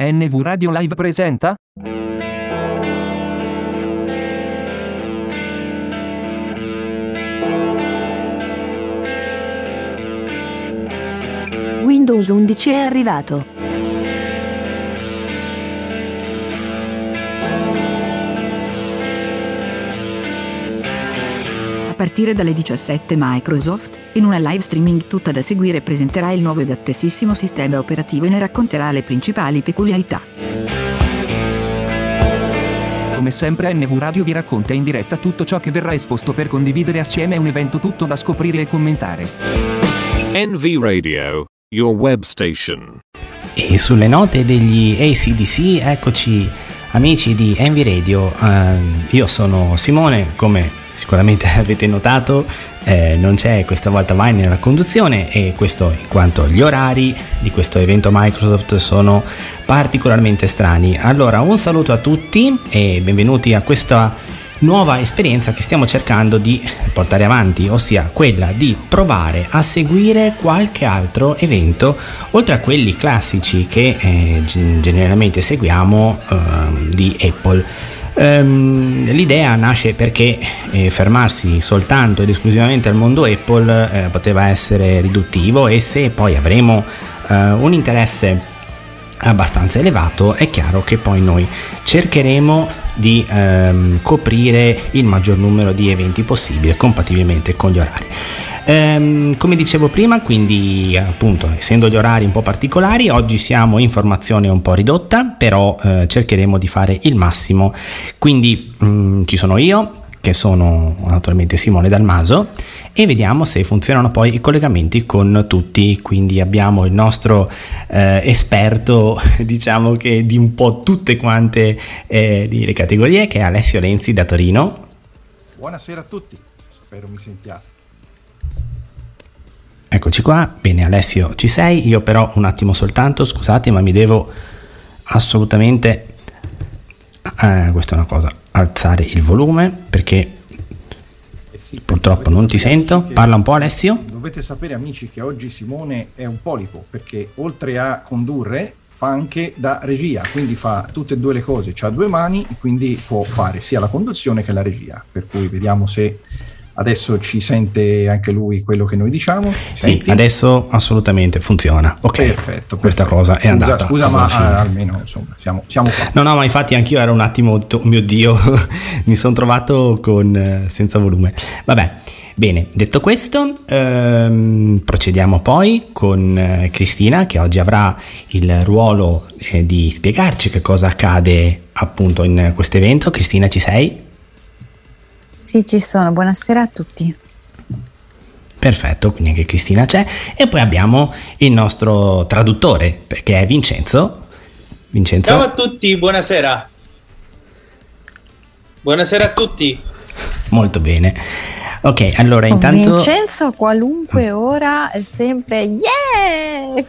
NV Radio Live presenta? Windows 11 è arrivato. A partire dalle 17 Microsoft, in una live streaming tutta da seguire presenterà il nuovo ed attesissimo sistema operativo e ne racconterà le principali peculiarità. Come sempre NV Radio vi racconta in diretta tutto ciò che verrà esposto per condividere assieme un evento tutto da scoprire e commentare. NV Radio, your web station. E sulle note degli ACDC, eccoci amici di Envy Radio, ehm, io sono Simone, come sicuramente avete notato eh, non c'è questa volta mai nella conduzione e questo in quanto gli orari di questo evento Microsoft sono particolarmente strani. Allora un saluto a tutti e benvenuti a questa nuova esperienza che stiamo cercando di portare avanti, ossia quella di provare a seguire qualche altro evento oltre a quelli classici che eh, generalmente seguiamo eh, di Apple. Um, l'idea nasce perché eh, fermarsi soltanto ed esclusivamente al mondo Apple eh, poteva essere riduttivo e se poi avremo eh, un interesse abbastanza elevato è chiaro che poi noi cercheremo di ehm, coprire il maggior numero di eventi possibile compatibilmente con gli orari. Ehm, come dicevo prima, quindi appunto essendo gli orari un po' particolari, oggi siamo in formazione un po' ridotta, però eh, cercheremo di fare il massimo. Quindi mh, mm, ci sono io, che sono naturalmente Simone Dalmaso e vediamo se funzionano poi i collegamenti con tutti. Quindi abbiamo il nostro eh, esperto diciamo che di un po' tutte quante eh, le categorie che è Alessio Lenzi da Torino. Buonasera a tutti. Spero mi sentiate eccoci qua bene Alessio ci sei io però un attimo soltanto scusate ma mi devo assolutamente eh, questa è una cosa alzare il volume perché eh sì, purtroppo non ti sento. Parla un po' Alessio. Dovete sapere amici che oggi Simone è un polipo perché oltre a condurre fa anche da regia, quindi fa tutte e due le cose, ha due mani, quindi può fare sia la conduzione che la regia, per cui vediamo se Adesso ci sente anche lui quello che noi diciamo? Sì, adesso assolutamente funziona. Ok, perfetto, questa perfetto. cosa è andata. Scusa, scusa ma uh, almeno insomma, siamo, siamo, qua. No, no, ma infatti anch'io ero un attimo, oh mio Dio, mi sono trovato con, eh, senza volume. Vabbè. Bene, detto questo, ehm, procediamo poi con eh, Cristina che oggi avrà il ruolo eh, di spiegarci che cosa accade appunto in questo evento. Cristina, ci sei? Sì, ci sono, buonasera a tutti. Perfetto, quindi anche Cristina c'è. E poi abbiamo il nostro traduttore, perché è Vincenzo. Vincenzo. Ciao a tutti, buonasera. Buonasera a tutti. Molto bene. Ok, allora intanto... Vincenzo a qualunque ora è sempre yeah!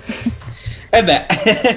Eh beh,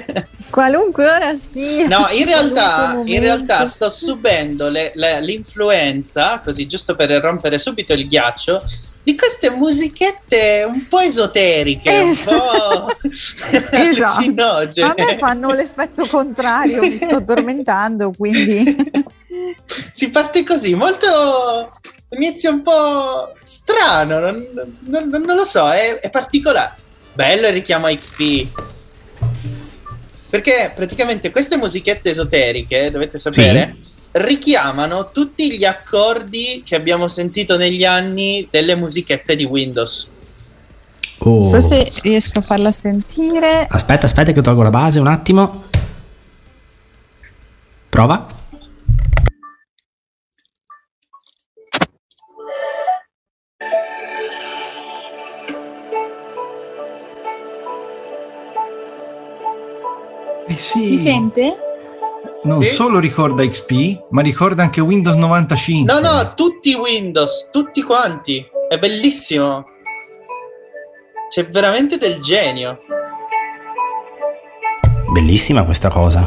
qualunque ora sia. No, in realtà, in realtà sto subendo le, le, l'influenza, così giusto per rompere subito il ghiaccio, di queste musichette un po' esoteriche, es- un po' esatto. A me fanno l'effetto contrario, mi sto addormentando, quindi... si parte così, molto... inizia un po' strano, non, non, non lo so, è, è particolare. Bello il richiamo XP. Perché praticamente queste musichette esoteriche, dovete sapere, sì. richiamano tutti gli accordi che abbiamo sentito negli anni delle musichette di Windows. Oh. Non so se riesco a farla sentire. Aspetta, aspetta che tolgo la base un attimo. Prova. Eh sì. Si sente? Non sì. solo ricorda XP, ma ricorda anche Windows 95. No, no, tutti Windows, tutti quanti. È bellissimo. C'è veramente del genio. Bellissima questa cosa.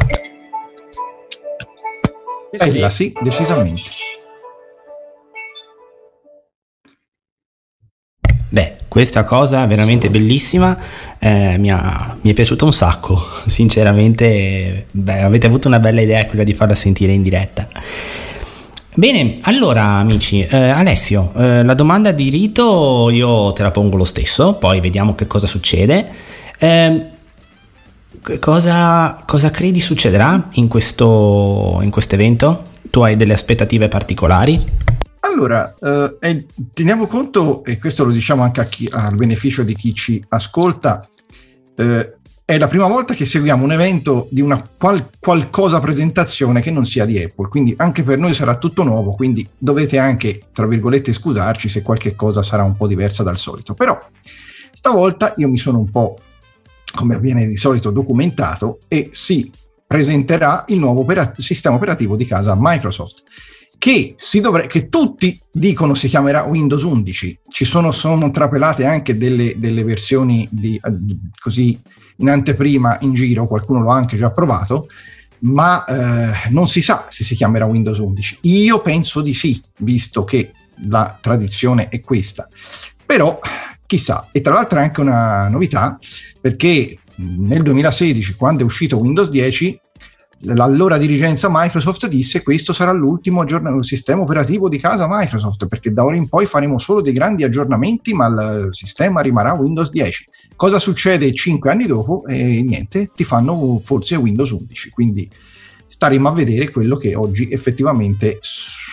Bella, sì, decisamente. Questa cosa veramente bellissima eh, mi, ha, mi, è piaciuta un sacco, sinceramente beh, avete avuto una bella idea quella di farla sentire in diretta. Bene, allora amici, eh, Alessio, eh, la domanda di rito io te la pongo lo stesso, poi vediamo che cosa succede. Eh, cosa, cosa, credi succederà in questo in evento? Tu hai delle aspettative particolari? Allora, eh, teniamo conto, e questo lo diciamo anche chi, al beneficio di chi ci ascolta, eh, è la prima volta che seguiamo un evento di una qual- qualcosa presentazione che non sia di Apple, quindi anche per noi sarà tutto nuovo, quindi dovete anche, tra virgolette, scusarci se qualche cosa sarà un po' diversa dal solito. Però stavolta io mi sono un po', come avviene di solito, documentato e si presenterà il nuovo operat- sistema operativo di casa Microsoft. Che, dovre- che, tutti dicono si chiamerà Windows 11. Ci sono, sono trapelate anche delle, delle versioni di, così in anteprima in giro, qualcuno l'ha anche già provato, ma eh, non si sa se si chiamerà Windows 11. Io penso di sì, visto che la tradizione è questa. Però chissà, e tra l'altro è anche una novità, perché nel 2016, quando è uscito Windows 10, l'allora dirigenza Microsoft disse questo sarà l'ultimo aggiorn- sistema operativo di casa Microsoft perché da ora in poi faremo solo dei grandi aggiornamenti ma il sistema rimarrà Windows 10 Cosa succede cinque anni dopo? E niente, ti fanno forse Windows 11, quindi staremo a vedere quello che oggi effettivamente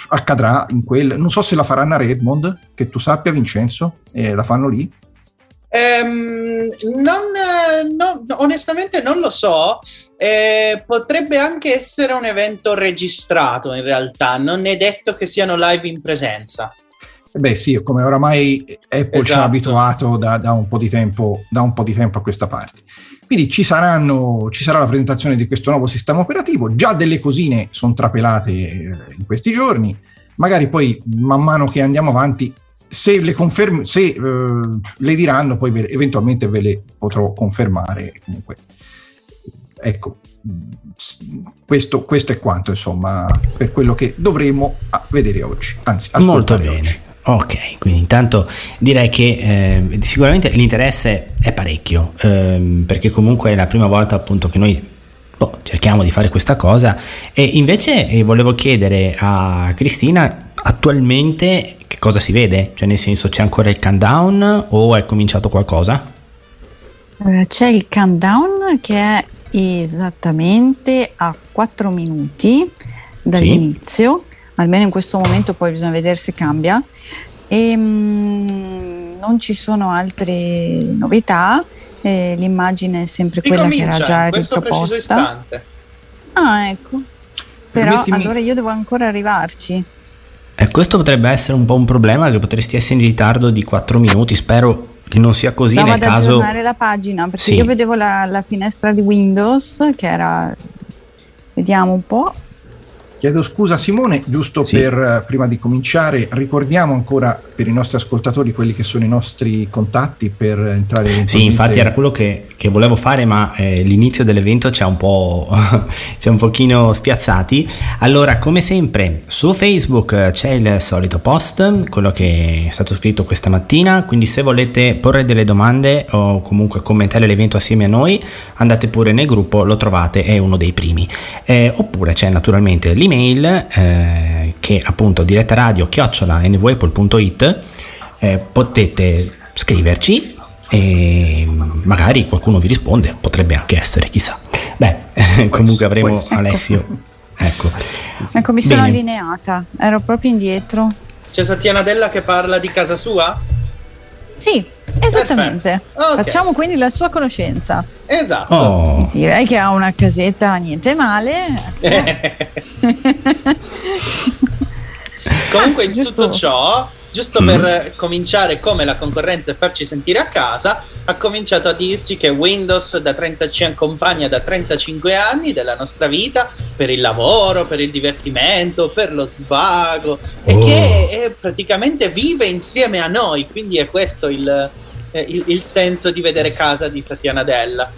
accadrà in quel... Non so se la faranno a Redmond, che tu sappia Vincenzo, eh, la fanno lì. Um, non, no, onestamente non lo so, eh, potrebbe anche essere un evento registrato in realtà, non è detto che siano live in presenza. Beh sì, come oramai Apple esatto. ci ha esatto. abituato da, da, un tempo, da, un po di tempo, a questa parte. Quindi ci, saranno, ci sarà la presentazione di questo nuovo sistema operativo, già delle cosine sono trapelate eh, in questi giorni, magari poi man mano che andiamo avanti, se le, conferm- se, eh, le diranno, poi ve, eventualmente ve le potrò confermare. Comunque, ecco, questo, questo, è quanto insomma per quello che dovremo vedere oggi anzi molto bene oggi. Ok, quindi intanto direi che eh, sicuramente l'interesse è parecchio, ehm, perché comunque è la prima volta appunto che noi boh, cerchiamo di fare questa cosa e invece eh, volevo chiedere a Cristina attualmente che cosa si vede, cioè nel senso c'è ancora il countdown o è cominciato qualcosa? Eh, c'è il countdown che è esattamente a 4 minuti dall'inizio. Sì almeno in questo momento poi bisogna vedere se cambia. E, mh, mm, non ci sono altre novità, eh, l'immagine è sempre quella comincia, che era già riproposta. Ah, ecco. Però Permettimi... allora io devo ancora arrivarci. E questo potrebbe essere un po' un problema che potresti essere in ritardo di 4 minuti, spero che non sia così Provo nel ad caso... aggiornare la pagina perché sì. io vedevo la, la finestra di Windows che era vediamo un po' Chiedo scusa Simone, giusto sì. per eh, prima di cominciare, ricordiamo ancora per i nostri ascoltatori quelli che sono i nostri contatti per entrare Sì, infatti era quello che, che volevo fare, ma eh, l'inizio dell'evento ci ha un po' ci ha un pochino spiazzati. Allora, come sempre, su Facebook c'è il solito post, quello che è stato scritto questa mattina, quindi se volete porre delle domande o comunque commentare l'evento assieme a noi, andate pure nel gruppo, lo trovate, è uno dei primi. Eh, oppure c'è naturalmente l'email email eh, che appunto diretta radio chiocciola nvapple.it eh, potete scriverci e magari qualcuno vi risponde, potrebbe anche essere, chissà. Beh, comunque avremo ecco. Alessio. Ecco. ecco, mi sono Bene. allineata, ero proprio indietro. C'è Satya Nadella che parla di casa sua? Sì, esattamente. Okay. Facciamo quindi la sua conoscenza. Esatto. Oh. Direi che ha una casetta niente male. Comunque in tutto ciò giusto mm. per cominciare come la concorrenza e farci sentire a casa, ha cominciato a dirci che Windows da 30, ci accompagna da 35 anni della nostra vita per il lavoro, per il divertimento, per lo svago oh. e che è, praticamente vive insieme a noi, quindi è questo il, eh, il, il senso di vedere casa di Satya Nadella.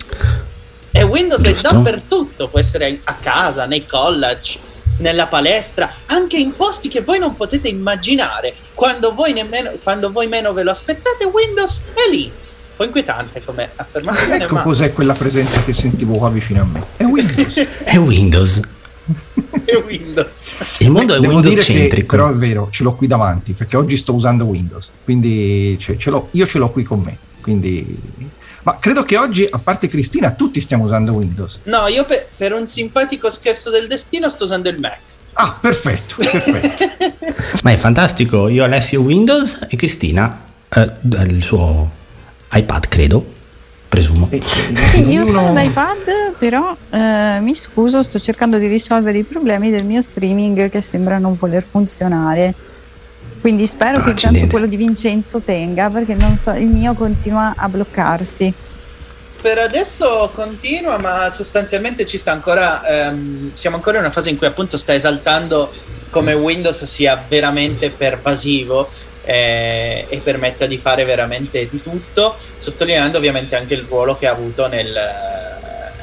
E Windows Giusto. è dappertutto, può essere a casa, nei college, nella palestra, anche in posti che voi non potete immaginare. Quando voi, nemmeno, quando voi meno ve lo aspettate, Windows è lì. Un po' inquietante come affermazione, Ecco ma cos'è quella presenza che sentivo qua vicino a me. È Windows. È Windows. è Windows. Il mondo è Devo Windows dire che centrico. però è vero, ce l'ho qui davanti perché oggi sto usando Windows, quindi ce- ce l'ho- io ce l'ho qui con me. Quindi... Ma credo che oggi, a parte Cristina, tutti stiamo usando Windows. No, io pe- per un simpatico scherzo del destino sto usando il Mac. Ah, perfetto, perfetto. Ma è fantastico. Io Alessio Windows e Cristina eh, il suo iPad, credo. Presumo. E- Sì, io sono l'iPad, però eh, mi scuso, sto cercando di risolvere i problemi del mio streaming che sembra non voler funzionare. Quindi spero che intanto quello di Vincenzo tenga, perché non so, il mio continua a bloccarsi. Per adesso continua, ma sostanzialmente ci sta ancora. ehm, siamo ancora in una fase in cui appunto sta esaltando come Windows sia veramente pervasivo eh, e permetta di fare veramente di tutto, sottolineando ovviamente anche il ruolo che ha avuto nel,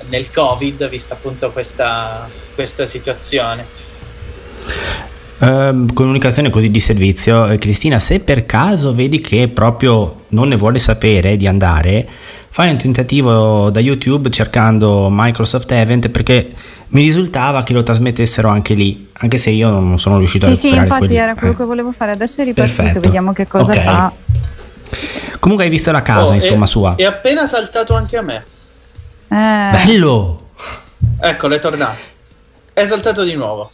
nel Covid, vista appunto questa, questa situazione. Ehm, comunicazione così di servizio, eh, Cristina, se per caso vedi che proprio non ne vuole sapere di andare, fai un tentativo da YouTube cercando Microsoft Event perché mi risultava che lo trasmettessero anche lì, anche se io non sono riuscito a Sì, sì, infatti quelli. era quello Eh. che volevo fare. Adesso è ripartito, Perfetto. vediamo che cosa Ok. fa. Comunque hai visto la casa, Oh, insomma, è, sua. È appena saltato anche a me. Eh, Bello! Eccolo, è tornato. È saltato di nuovo.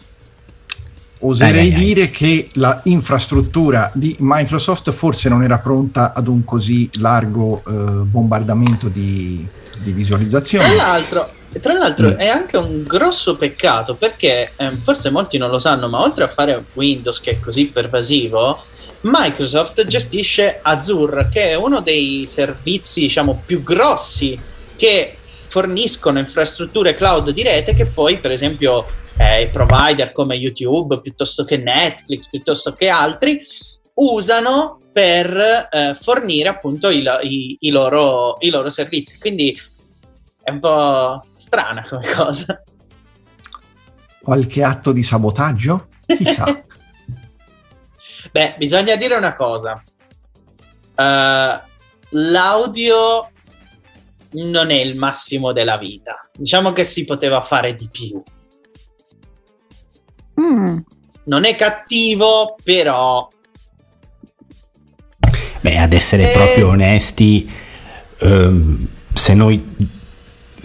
Oserei Dai, dai, dai. dire che la infrastruttura di Microsoft forse non era pronta ad un così largo eh, bombardamento di, di visualizzazioni. Tra l'altro, tra l'altro Mm. è anche un grosso peccato perché ehm, forse molti non lo sanno, ma oltre a fare Windows che è così pervasivo, Microsoft gestisce Azure, che è uno dei servizi, diciamo, più grossi che forniscono infrastrutture cloud di rete che poi, per esempio, eh, i provider come YouTube, piuttosto che Netflix, piuttosto che altri, usano per eh, fornire appunto i, i- i loro, i loro servizi. Quindi è un po' strana come cosa. Qualche atto di sabotaggio? Chissà. Beh, bisogna dire una cosa. Eh, l'audio non è il massimo della vita. Diciamo che si poteva fare di più. Mm, Non è cattivo, però Beh, ad essere Eh. proprio onesti, ehm, se noi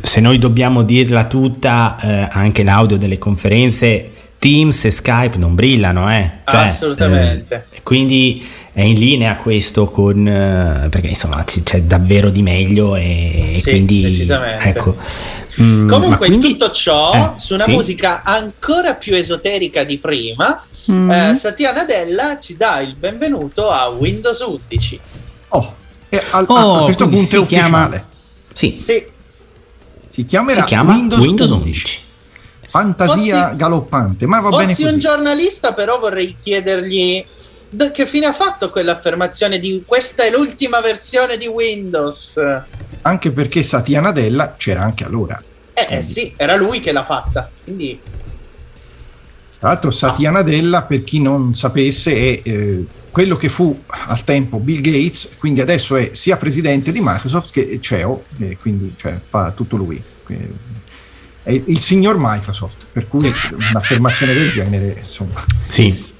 se noi dobbiamo dirla tutta, eh, anche l'audio delle conferenze, Teams e Skype non brillano, eh. Cioè, Assolutamente. eh, quindi è in linea questo con eh, perché insomma c- c'è davvero di meglio e, e Sì, quindi decisamente. ecco. Mm, Comunque, quindi- in tutto ciò, eh, su una sì? musica ancora più esoterica di prima, mm. eh, Satya Nadella ci dà il benvenuto a Windows 11. Oh, e al- Oh, a questo punto è si chiama- ufficiale. Sì, Sì, Si chiamerà si chiama Windows, Windows, 11. 11. Fantasia Fossi- galoppante, ma va bene Fossi così. un giornalista, però vorrei chiedergli che fine ha fatto quell'affermazione di questa è l'ultima versione di Windows. Anche perché Satya Nadella c'era anche allora. Eh, eh, sì, era lui che l'ha fatta. Quindi Tra l'altro Satya Nadella, per chi non sapesse, è eh, quello che fu al tempo Bill Gates, quindi adesso è sia presidente di Microsoft che CEO, e quindi cioè, fa tutto lui. Eh, È il signor Microsoft, per cui un'affermazione del genere, insomma. Sì.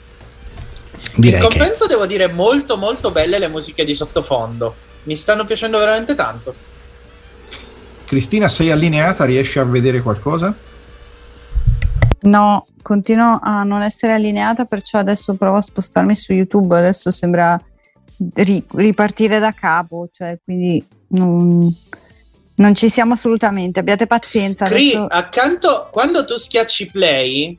Direi in che compenso devo dire molto molto belle le musiche di sottofondo. Mi stanno piacendo veramente tanto. Cristina, sei allineata? Riesci a vedere qualcosa? No, continuo a non essere allineata, perciò adesso provo a spostarmi su YouTube. Adesso sembra ri- ripartire da capo, cioè quindi non, non ci siamo assolutamente. Abbiate pazienza. Cri, Adesso... accanto, quando tu schiacci play,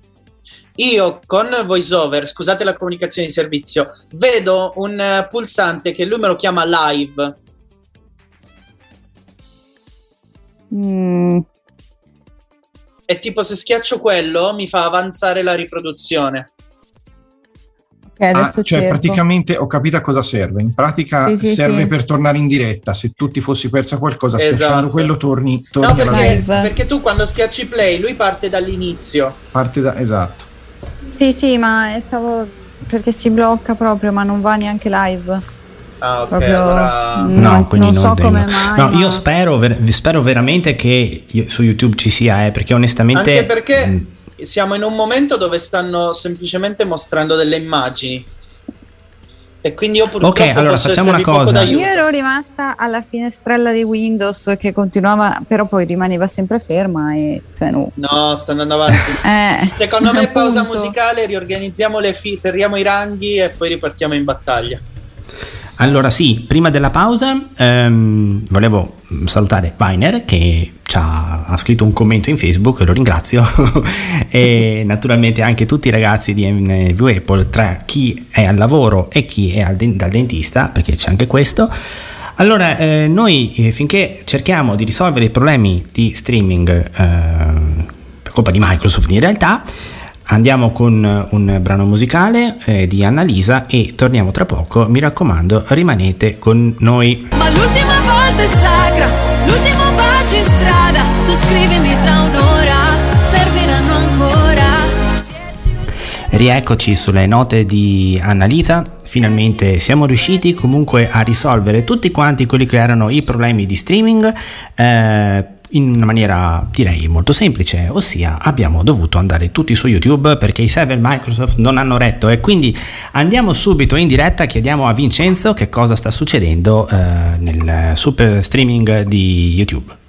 io con VoiceOver, scusate la comunicazione di servizio, vedo un pulsante che lui me lo chiama live. Mm, E tipo se schiaccio quello mi fa avanzare la riproduzione. ok, adesso Ah, cioè, cerco. praticamente ho capito a cosa serve. In pratica Sì, sì, serve sì. per tornare in diretta. Se tu ti fossi persa qualcosa, Esatto. schiacciando quello, torni, torni No, perché, perché tu quando schiacci play lui parte dall'inizio. parte da. Esatto. Sì, sì, ma stavo perché si blocca proprio, ma non va neanche live. Ah, ok, Proprio- allora... No, Non- quindi non so devo- come mai, No, ma- io spero, ver- spero veramente che io- su YouTube ci sia, eh, perché onestamente. Anche perché Mm, siamo in un momento dove stanno semplicemente mostrando delle immagini. E quindi io purtroppo Ok, allora posso facciamo una cosa. Io ero rimasta alla finestrella di Windows che continuava, però poi rimaneva sempre ferma e cioè no. No, sta andando avanti. Eh, Secondo me pausa appunto. musicale, riorganizziamo le fi- serriamo i ranghi e poi ripartiamo in battaglia. Allora sì, prima della pausa ehm, volevo salutare Weiner che ha, scritto un commento in Facebook, lo ringrazio, e naturalmente anche tutti i ragazzi di MV Apple, tra chi è al lavoro e chi è den- dal dentista, perché c'è anche questo. Allora, eh, noi eh, finché cerchiamo di risolvere i problemi di streaming eh, per colpa di Microsoft in realtà, Andiamo con un brano musicale eh, di Annalisa e torniamo tra poco. Mi raccomando, rimanete con noi. Ma l'ultima volta è sacra, tu scrivimi tra un'ora, serviranno ancora. Rieccoci sulle note di Annalisa. Finalmente siamo riusciti comunque a risolvere tutti quanti quelli che erano i problemi di streaming. eh, in una maniera direi molto semplice, ossia abbiamo dovuto andare tutti su YouTube perché i server Microsoft non hanno retto e quindi andiamo subito in diretta, chiediamo a Vincenzo che cosa sta succedendo eh, nel super streaming di YouTube.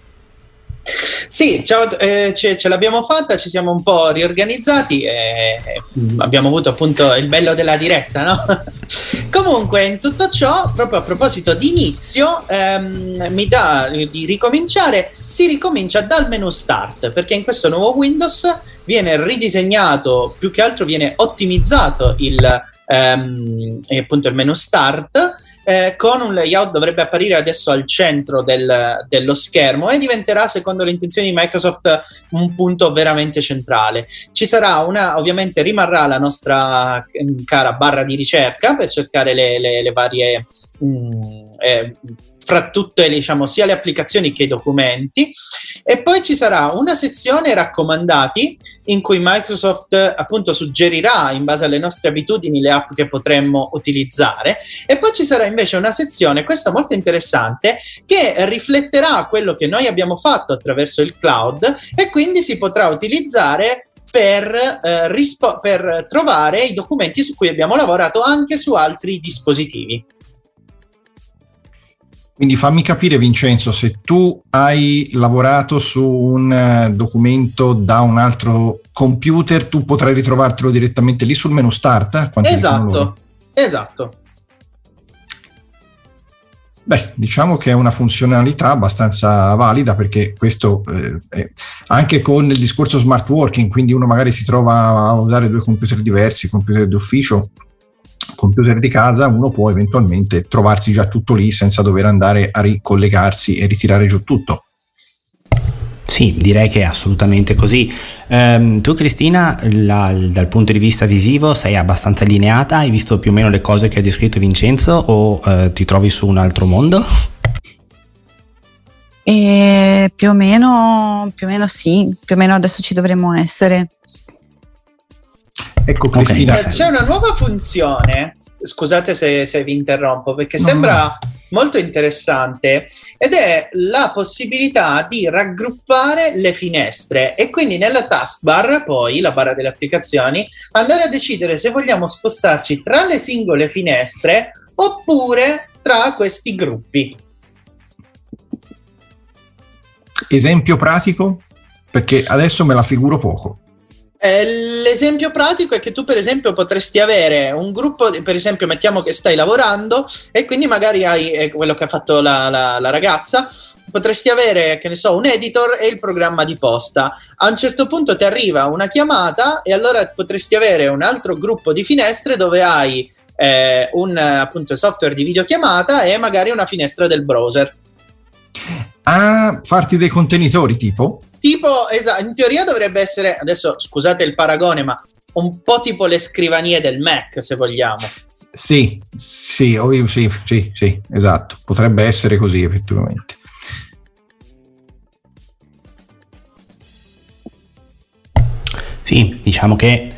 Sì, ciao, eh, ce, ce l'abbiamo fatta, ci siamo un po' riorganizzati e mm, abbiamo avuto appunto il bello della diretta, no? Comunque, in tutto ciò, proprio a proposito di inizio, ehm, mi dà di ricominciare, si ricomincia dal menu start, perché in questo nuovo Windows viene ridisegnato, più che altro viene ottimizzato il, ehm, eh, appunto il menu start eh, con un layout dovrebbe apparire adesso al centro del- dello schermo e diventerà, secondo le intenzioni di Microsoft, un punto veramente centrale. Ci sarà una, ovviamente rimarrà la nostra mm, cara barra di ricerca per cercare le, le- le varie. Mm, eh, fra tutte diciamo sia le applicazioni che i documenti e poi ci sarà una sezione raccomandati in cui Microsoft appunto suggerirà in base alle nostre abitudini le app che potremmo utilizzare e poi ci sarà invece una sezione, questo molto interessante, che rifletterà quello che noi abbiamo fatto attraverso il cloud e quindi si potrà utilizzare per, eh, rispo- per trovare i documenti su cui abbiamo lavorato anche su altri dispositivi. Quindi fammi capire, Vincenzo, se tu hai lavorato su un eh, documento da un altro computer, tu potrai ritrovartelo direttamente lì sul menu start? Esatto, esatto. Beh, diciamo che è una funzionalità abbastanza valida perché questo eh, anche con il discorso smart working, quindi uno magari si trova a usare due computer diversi, computer d'ufficio, computer di casa, uno può eventualmente trovarsi già tutto lì senza dover andare a ricollegarsi e ritirare giù tutto. Sì, direi che è assolutamente così. Ehm, tu Cristina, la- dal punto di vista visivo sei abbastanza allineata? Hai visto più o meno le cose che ha descritto Vincenzo o eh, ti trovi su un altro mondo? E più o meno, più o meno sì, più o meno adesso ci dovremmo essere. Ecco. Cristina, Eh, C'è una nuova funzione, scusate se, se vi interrompo, perché No, sembra molto interessante ed è la possibilità di raggruppare le finestre e quindi nella taskbar, poi la barra delle applicazioni, andare a decidere se vogliamo spostarci tra le singole finestre oppure tra questi gruppi. esempio pratico? Perché adesso me la figuro poco. Eh, l'esempio pratico è che tu, per esempio, potresti avere un gruppo, per esempio, mettiamo che stai lavorando e quindi magari hai eh, quello che ha fatto la, la- la ragazza. Potresti avere, che ne so, un editor e il programma di posta. A un certo punto ti arriva una chiamata e allora potresti avere un altro gruppo di finestre dove hai eh, un appunto software di videochiamata e magari una finestra del browser. Ah, farti dei contenitori tipo? Tipo, esatto, in teoria dovrebbe essere, adesso scusate il paragone, ma un po' tipo le scrivanie del Mac, se vogliamo. Sì, sì, sì, sì, sì, esatto. Potrebbe essere così effettivamente. Sì, diciamo che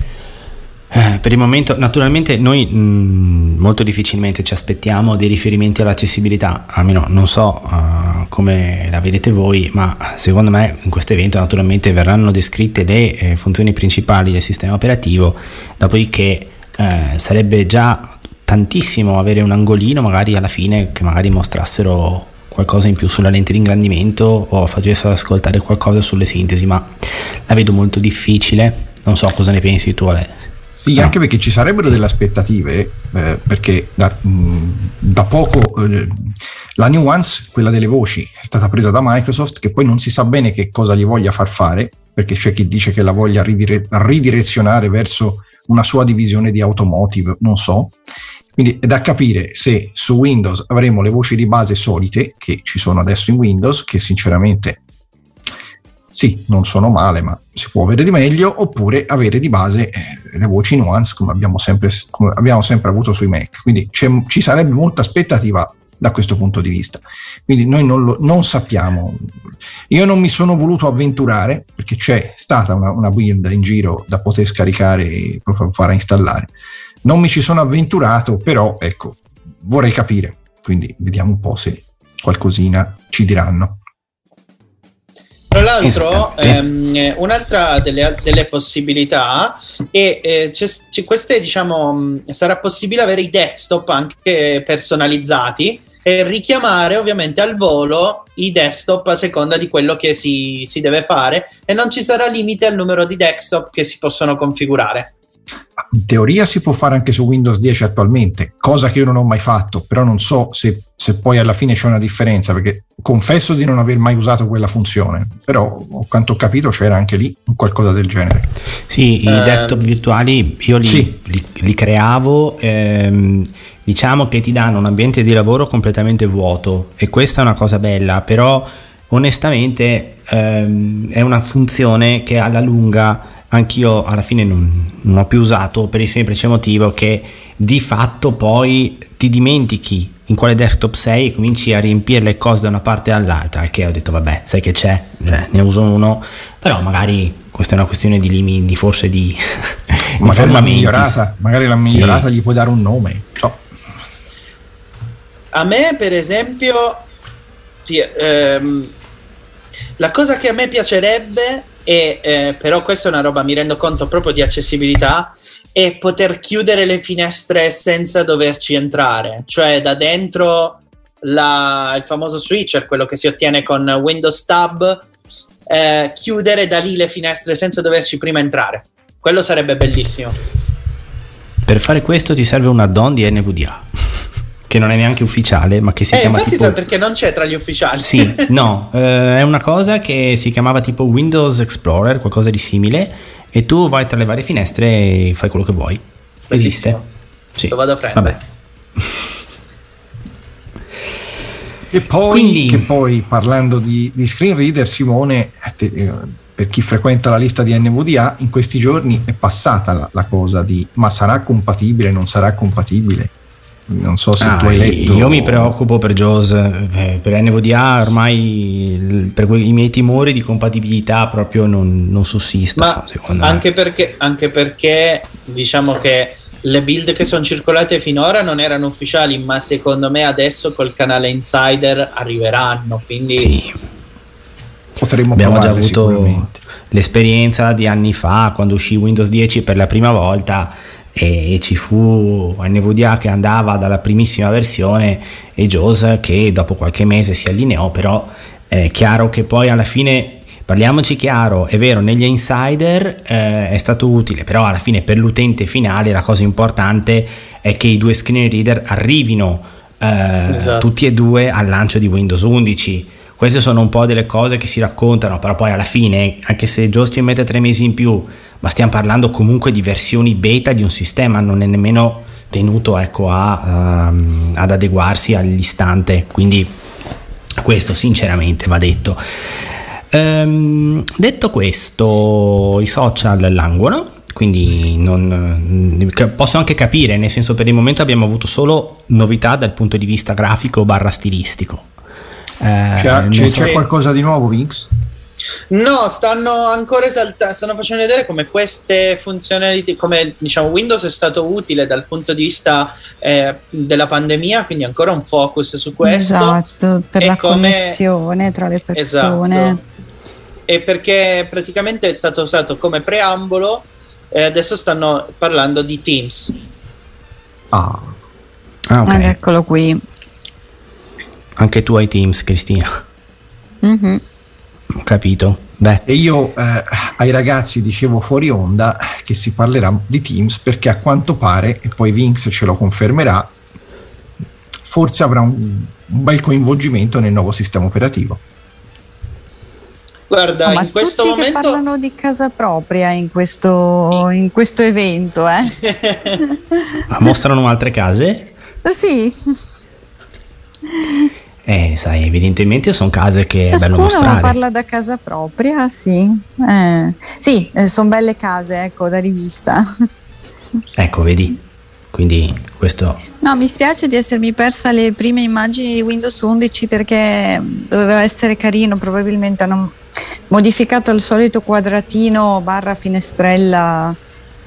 Eh, per il momento, naturalmente, noi mh, molto difficilmente ci aspettiamo dei riferimenti all'accessibilità. Almeno non so uh, come la vedete voi, ma secondo me in questo evento naturalmente verranno descritte le eh, funzioni principali del sistema operativo, dopodiché eh, sarebbe già tantissimo avere un angolino magari alla fine che magari mostrassero qualcosa in più sulla lente di ingrandimento o facessero ascoltare qualcosa sulle sintesi, ma la vedo molto difficile. Non so cosa ne pensi tu, Ale. Sì, No. anche perché ci sarebbero delle aspettative, eh, perché da, mh, da poco eh, la Nuance, quella delle voci, è stata presa da Microsoft, che poi non si sa bene che cosa gli voglia far fare, perché c'è chi dice che la voglia ridire- ridirezionare verso una sua divisione di automotive, non so. Quindi è da capire se su Windows avremo le voci di base solite, che ci sono adesso in Windows, che sinceramente sì, non sono male, ma si può avere di meglio, oppure avere di base eh, le voci nuance come abbiamo sempre, come abbiamo sempre avuto sui Mac. Quindi ci sarebbe molta aspettativa da questo punto di vista. Quindi noi non, lo- non sappiamo. Io non mi sono voluto avventurare perché c'è stata una, una build in giro da poter scaricare e proprio fare installare. Non mi ci sono avventurato, però ecco, vorrei capire. Quindi vediamo un po' se qualcosina ci diranno. Tra l'altro, Esattamente. ehm, eh, un'altra delle, delle possibilità è eh, c'è queste, diciamo, mh, sarà possibile avere i desktop anche personalizzati e richiamare ovviamente al volo i desktop a seconda di quello che si, si deve fare e non ci sarà limite al numero di desktop che si possono configurare. In teoria si può fare anche su Windows 10 attualmente, cosa che io non ho mai fatto, però non so se, se poi alla fine c'è una differenza, perché confesso di non aver mai usato quella funzione, però a quanto ho capito c'era anche lì un qualcosa del genere. Sì, i Eh, desktop virtuali io li, sì. li- li creavo, ehm, diciamo che ti danno un ambiente di lavoro completamente vuoto e questa è una cosa bella, però onestamente ehm, è una funzione che alla lunga anch'io alla fine non, non ho più usato per il semplice motivo che di fatto poi ti dimentichi in quale desktop sei e cominci a riempire le cose da una parte all'altra, al che ho detto vabbè, sai che c'è, Cioè, ne uso uno, però magari questa è una questione di limiti, di forse di, di Magari l'ha migliorata, magari l'ha migliorata, gli puoi dare un nome. So. A me, per esempio, pi- ehm, la cosa che a me piacerebbe, è, eh, però questa è una roba, mi rendo conto proprio di accessibilità, è poter chiudere le finestre senza doverci entrare, cioè da dentro la- il famoso switcher, quello che si ottiene con Windows Tab, eh, chiudere da lì le finestre senza doverci prima entrare. Quello sarebbe bellissimo. Per fare questo ti serve un add-on di NVDA, che non è neanche ufficiale, ma che si Eh, chiama infatti tipo... sai perché non c'è tra gli ufficiali. Sì, no, eh, è una cosa che si chiamava tipo Windows Explorer, qualcosa di simile, e tu vai tra le varie finestre e fai quello che vuoi. Esiste. Bellissimo. Sì. Lo vado a prendere. Vabbè. E poi, Quindi- che poi parlando di, di screen reader, Simone, te- eh, per chi frequenta la lista di NVDA, in questi giorni è passata la, la cosa di ma sarà compatibile, non sarà compatibile? Non so se Ah, tu hai letto. Io mi preoccupo per JAWS, eh, per NVDA ormai per quei- i miei timori di compatibilità proprio non, non sussistono, Ma secondo me. anche perché, anche perché diciamo che le build che sono circolate finora non erano ufficiali, ma secondo me adesso col canale Insider arriveranno. Quindi Sì, Potremmo abbiamo già avuto l'esperienza di anni fa quando uscì Windows 10 per la prima volta e, ci fu NVDA che andava dalla primissima versione e JAWS che dopo qualche mese si allineò, però è chiaro che poi alla fine Parliamoci chiaro, è vero, negli insider eh, è stato utile, però alla fine per l'utente finale la cosa importante è che i due screen reader arrivino eh, Esatto. tutti e due al lancio di Windows 11. Queste sono un po' delle cose che si raccontano, però poi alla fine, anche se ci mette tre mesi in più, ma stiamo parlando comunque di versioni beta di un sistema, non è nemmeno tenuto ecco, a, ehm, ad adeguarsi all'istante. Quindi questo sinceramente va detto. Ehm, detto questo, i social languono, quindi non, eh, posso anche capire, nel senso per il momento abbiamo avuto solo novità dal punto di vista grafico barra stilistico. Eh, C'è, c'è- so- c'è qualcosa di nuovo, Vinx? No, stanno ancora esaltando, stanno facendo vedere come queste funzionalità, come diciamo Windows è stato utile dal punto di vista eh, della pandemia, quindi ancora un focus su questo. Esatto, per E la come- connessione tra le persone. Esatto. E perché praticamente è stato usato come preambolo e adesso stanno parlando di Teams. Ah, Ah, ok. Ed eccolo qui. Anche tu hai Teams, Cristina. Mhm. Ho capito. Beh, e io eh, ai ragazzi dicevo fuori onda che si parlerà di Teams perché a quanto pare, e poi Vinx ce lo confermerà, forse avrà un, un bel coinvolgimento nel nuovo sistema operativo. Guarda, No, ma in questo tutti che momento parlano di casa propria in questo, in questo evento, eh? ma mostrano altre case? Sì, Eh, sai, evidentemente sono case che è bello ciascuno mostrare. parla da casa propria, sì. Eh, sì, sono belle case, ecco, da rivista. Ecco, vedi. Quindi questo No, mi spiace di essermi persa le prime immagini di Windows 11 perché doveva essere carino, probabilmente hanno modificato il solito quadratino barra finestrella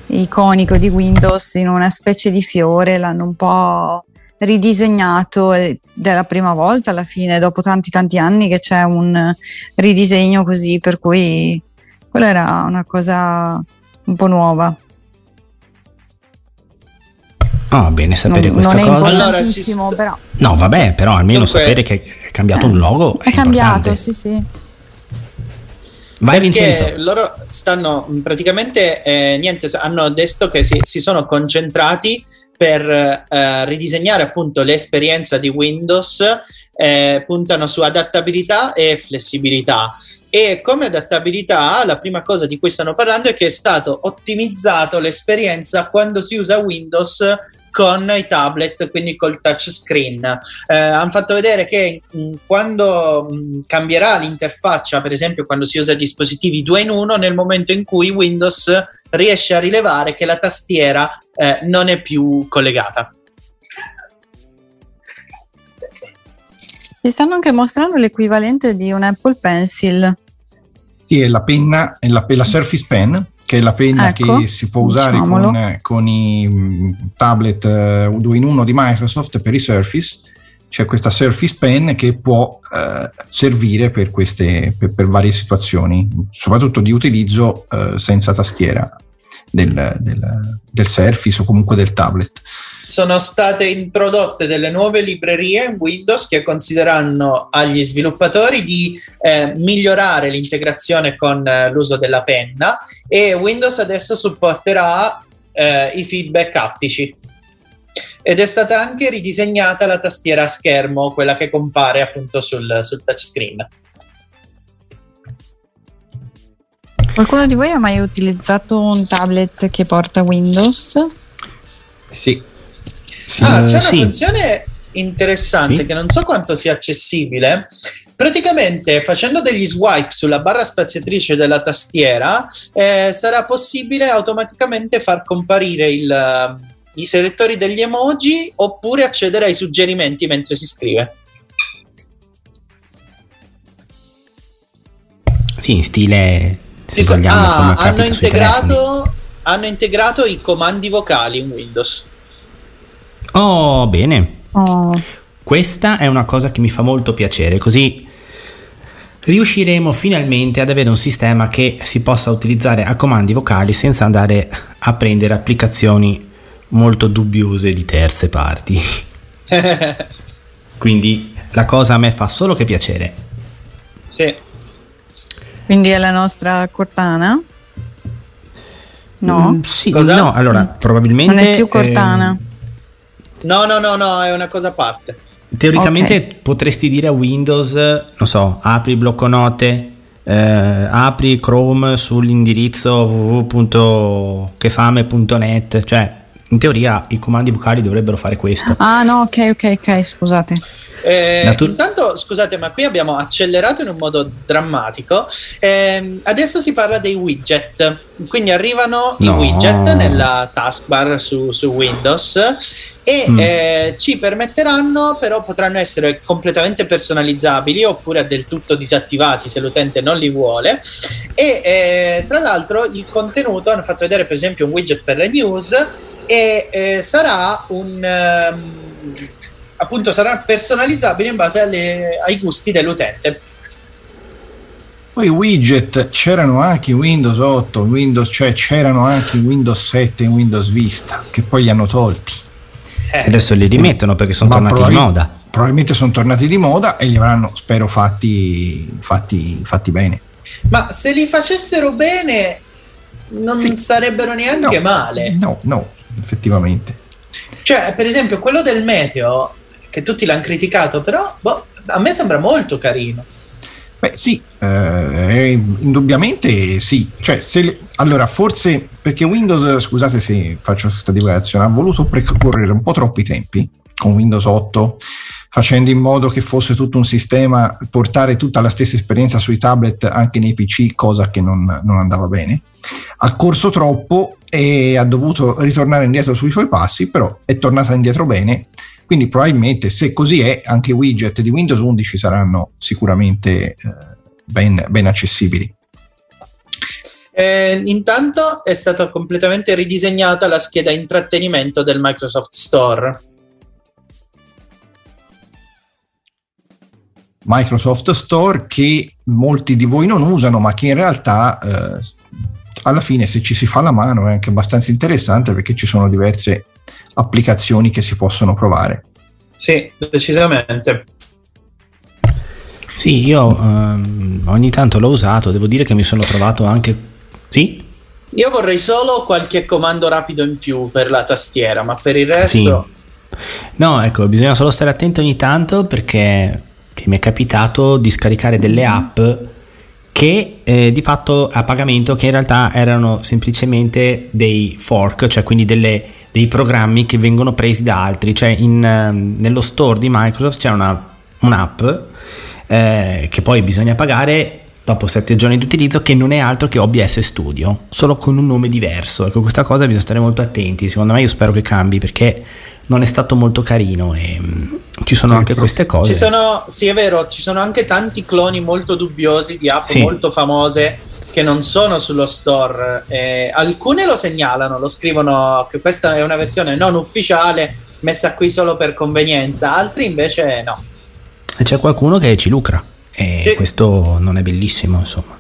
iconico di Windows in una specie di fiore, l'hanno un po' ridisegnato ed è la prima volta alla fine, dopo tanti tanti anni che c'è un ridisegno così, per cui quella era una cosa un po' nuova. Ah, bene sapere non, questa non è cosa. importantissimo, Allora, ci sta- però No, vabbè, però almeno Dunque- sapere che è cambiato un logo è, è cambiato, sì, sì. Vai perché Vincenzo. loro stanno praticamente eh, niente, hanno detto che si, si sono concentrati per eh, ridisegnare appunto l'esperienza di Windows, eh, puntano su adattabilità e flessibilità. E come adattabilità, la prima cosa di cui stanno parlando è che è stato ottimizzato l'esperienza quando si usa Windows con i tablet, quindi col touchscreen. Eh, hanno fatto vedere che mh, quando mh, cambierà l'interfaccia, per esempio quando si usa dispositivi 2 in 1, nel momento in cui Windows riesce a rilevare che la tastiera eh, non è più collegata. Ti stanno anche mostrando l'equivalente di un Apple Pencil. Sì, è la penna, è la, è la Surface Pen, che è la penna Ecco, che si può usare con, con i mm, tablet eh, 2 in 1 di Microsoft per i Surface. C'è questa Surface Pen che può eh, servire per, queste, per, per varie situazioni, soprattutto di utilizzo eh, senza tastiera del, del, del Surface o comunque del tablet. Sono state introdotte delle nuove librerie in Windows che consideranno agli sviluppatori di eh, migliorare l'integrazione con eh, l'uso della penna e Windows adesso supporterà eh, i feedback aptici. Ed è stata anche ridisegnata la tastiera a schermo, quella che compare appunto sul, sul touchscreen. Qualcuno di voi ha mai utilizzato un tablet che porta Windows? Sì. Sì. Ah, Eh, c'è una sì. funzione interessante Sì. che non so quanto sia accessibile. Praticamente facendo degli swipe sulla barra spaziatrice della tastiera eh, sarà possibile automaticamente far comparire il, eh, i selettori degli emoji oppure accedere ai suggerimenti mentre si scrive. Sì, in stile so- vogliamo ah, hanno, integrato, hanno integrato i comandi vocali in Windows. Oh, bene. Oh, Questa è una cosa che mi fa molto piacere, così riusciremo finalmente ad avere un sistema che si possa utilizzare a comandi vocali senza andare a prendere applicazioni molto dubbiose di terze parti. Quindi la cosa a me fa solo che piacere. sì. Quindi è la nostra Cortana? No, Mm, sì, Cosa? no, allora probabilmente non è più Cortana. ehm, No, no, no, no, è una cosa a parte. Teoricamente potresti dire a Windows, non so, apri il blocco note, eh, apri Chrome sull'indirizzo www.chefame.net, cioè in teoria i comandi vocali dovrebbero fare questo. Ah no, ok, ok, ok, scusate. Eh, Natu- intanto, scusate, ma qui abbiamo accelerato in un modo drammatico. Ehm, adesso si parla dei widget. Quindi arrivano No. i widget nella taskbar su, su Windows e Mm. eh, ci permetteranno però potranno essere completamente personalizzabili oppure del tutto disattivati se l'utente non li vuole e eh, tra l'altro il contenuto hanno fatto vedere per esempio un widget per le news e eh, sarà un ehm, appunto sarà personalizzabile in base alle- ai gusti dell'utente Poi i widget c'erano anche in Windows 8, Windows, cioè c'erano anche in Windows 7 e in Windows Vista, che poi li hanno tolti. Eh, Adesso li rimettono perché sono tornati di probabil- moda. Probabilmente sono tornati di moda e li avranno, spero, fatti, fatti, fatti bene. ma se li facessero bene non Sì. sarebbero neanche No, male No, no, effettivamente. Cioè, per esempio, quello del meteo, che tutti l'hanno criticato, però boh, a me sembra molto carino. Beh, sì, eh, indubbiamente sì. Cioè, se allora, forse perché Windows, scusate se faccio questa divulgazione, ha voluto precorrere un po' troppi tempi con Windows 8, facendo in modo che fosse tutto un sistema, portare tutta la stessa esperienza sui tablet anche nei PC, cosa che non, non andava bene. Ha corso troppo e ha dovuto ritornare indietro sui suoi passi, però è tornata indietro bene. Quindi probabilmente se così è, anche i widget di Windows 11 saranno sicuramente eh, ben, ben accessibili. Eh, intanto è stata completamente ridisegnata la scheda intrattenimento del Microsoft Store. Microsoft Store che molti di voi non usano, ma che in realtà eh, alla fine se ci si fa la mano è anche abbastanza interessante perché ci sono diverse applicazioni che si possono provare. Sì, decisamente. Sì, io ehm, ogni tanto l'ho usato, devo dire che mi sono trovato anche... Sì? Io vorrei solo qualche comando rapido in più per la tastiera, ma per il resto... No, ecco, bisogna solo stare attenti ogni tanto perché mi è capitato di scaricare delle app che eh, di fatto a pagamento che in realtà erano semplicemente dei fork, cioè quindi delle- dei programmi che vengono presi da altri, cioè in, ehm, nello store di Microsoft c'è una, un'app eh, che poi bisogna pagare dopo 7 giorni di utilizzo che non è altro che OBS Studio, solo con un nome diverso. Ecco, questa cosa bisogna stare molto attenti, secondo me io spero che cambi perché non è stato molto carino e mm, ci sono anche queste cose. Ci sono, sì, è vero, ci sono anche tanti cloni molto dubbiosi di app Sì. molto famose che non sono sullo store. Eh, alcune lo segnalano, lo scrivono che questa è una versione non ufficiale messa qui solo per convenienza, altri invece no. E c'è qualcuno che ci lucra e Sì. questo non è bellissimo, insomma.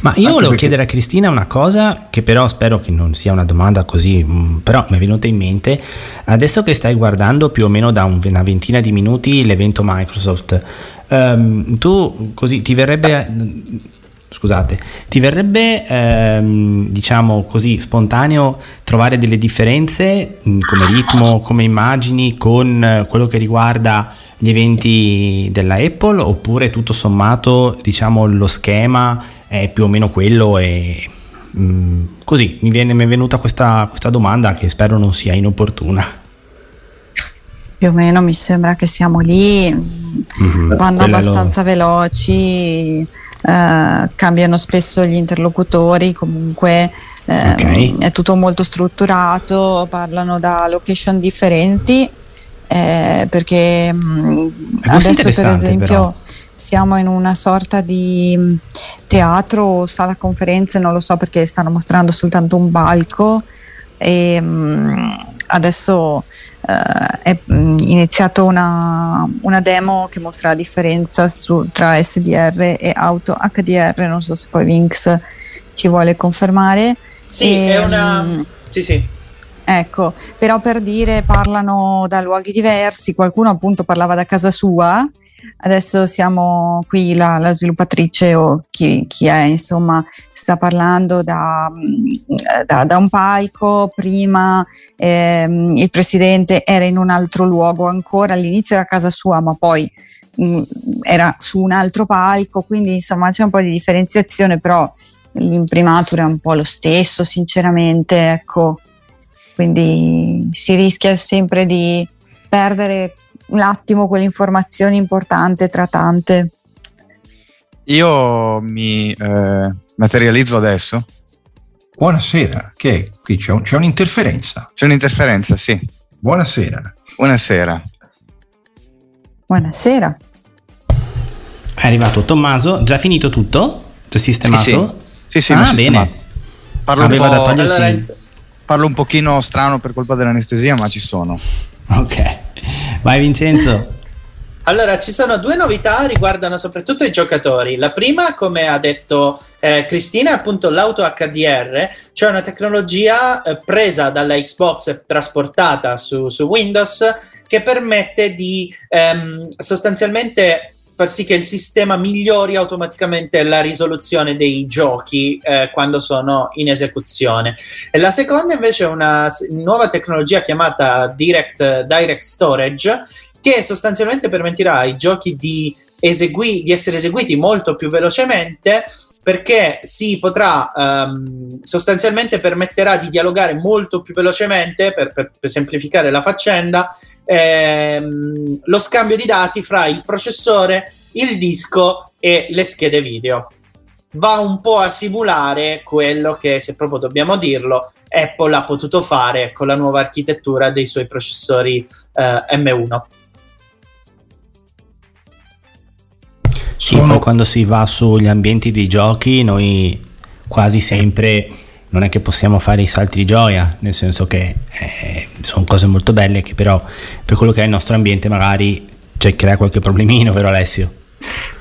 Ma io volevo perché- chiedere a Cristina una cosa che però spero che non sia una domanda così, mm, però mi è venuta in mente. Adesso che stai guardando più o meno da un- una ventina di minuti l'evento Microsoft, ehm, tu così ti verrebbe... Scusate, ti verrebbe ehm, diciamo così spontaneo trovare delle differenze mm, come ritmo, come immagini con eh, quello che riguarda gli eventi della Apple oppure tutto sommato diciamo lo schema è più o meno quello e mm, così mi, viene, mi è venuta questa, questa domanda che spero non sia inopportuna. Più o meno mi sembra che siamo lì, Mhm, vanno quella lo- abbastanza veloci, eh, cambiano spesso gli interlocutori, comunque ehm, Ok. è tutto molto strutturato, parlano da location differenti, eh, perché mh, È questo adesso per esempio però. siamo in una sorta di mh, teatro o sala conferenze, non lo so perché stanno mostrando soltanto un palco e mh, adesso eh, è mh, iniziato una, una demo che mostra la differenza su- tra SDR e auto HDR, non so se poi Vinx ci vuole confermare. Sì, è Ehm, una... Sì, sì. Ecco, però per dire parlano da luoghi diversi, qualcuno appunto parlava da casa sua, adesso siamo qui, la, la sviluppatrice o chi, chi è, insomma, sta parlando da, mm, da- da un palco, prima ehm, il presidente era in un altro luogo ancora, all'inizio era a casa sua, ma poi mm, era su un altro palco, quindi insomma c'è un po' di differenziazione, però l'imprimatur è un po' lo stesso, sinceramente, ecco quindi si rischia sempre di perdere un attimo quell'informazione importante tra tante. Io mi eh, materializzo adesso. Buonasera, che qui c'è, un- c'è un'interferenza. C'è un'interferenza, sì. Buonasera. Buonasera. Buonasera. È arrivato Tommaso, già finito tutto? Già sistemato? Sì, sì, sì, ah, l'ho bene. Parlo, Aveva da togliersi- Allora, parlo un pochino strano per colpa dell'anestesia, ma ci sono. Ok. Vai Vincenzo. Allora, ci sono due novità riguardano soprattutto i giocatori. La prima, come ha detto eh, Cristina, è appunto l'auto HDR, cioè una tecnologia eh, presa dalla Xbox e trasportata su, su Windows che permette di ehm, sostanzialmente far sì che il sistema migliori automaticamente la risoluzione dei giochi eh, quando sono in esecuzione. E la seconda invece è una nuova tecnologia chiamata Direct, Direct Storage che sostanzialmente permetterà ai giochi di, esegui- di essere eseguiti molto più velocemente perché si potrà ehm, sostanzialmente permetterà di dialogare molto più velocemente per, per- per semplificare la faccenda ehm, lo scambio di dati fra il processore, il disco e le schede video. Va un po' a simulare quello che, se proprio dobbiamo dirlo, Apple ha potuto fare con la nuova architettura dei suoi processori eh, M1. Sì, Sono- poi quando si va sugli ambienti dei giochi, noi quasi sempre non è che possiamo fare i salti di gioia, nel senso che eh, sono cose molto belle che però per quello che è il nostro ambiente magari cioè, crea qualche problemino, vero Alessio?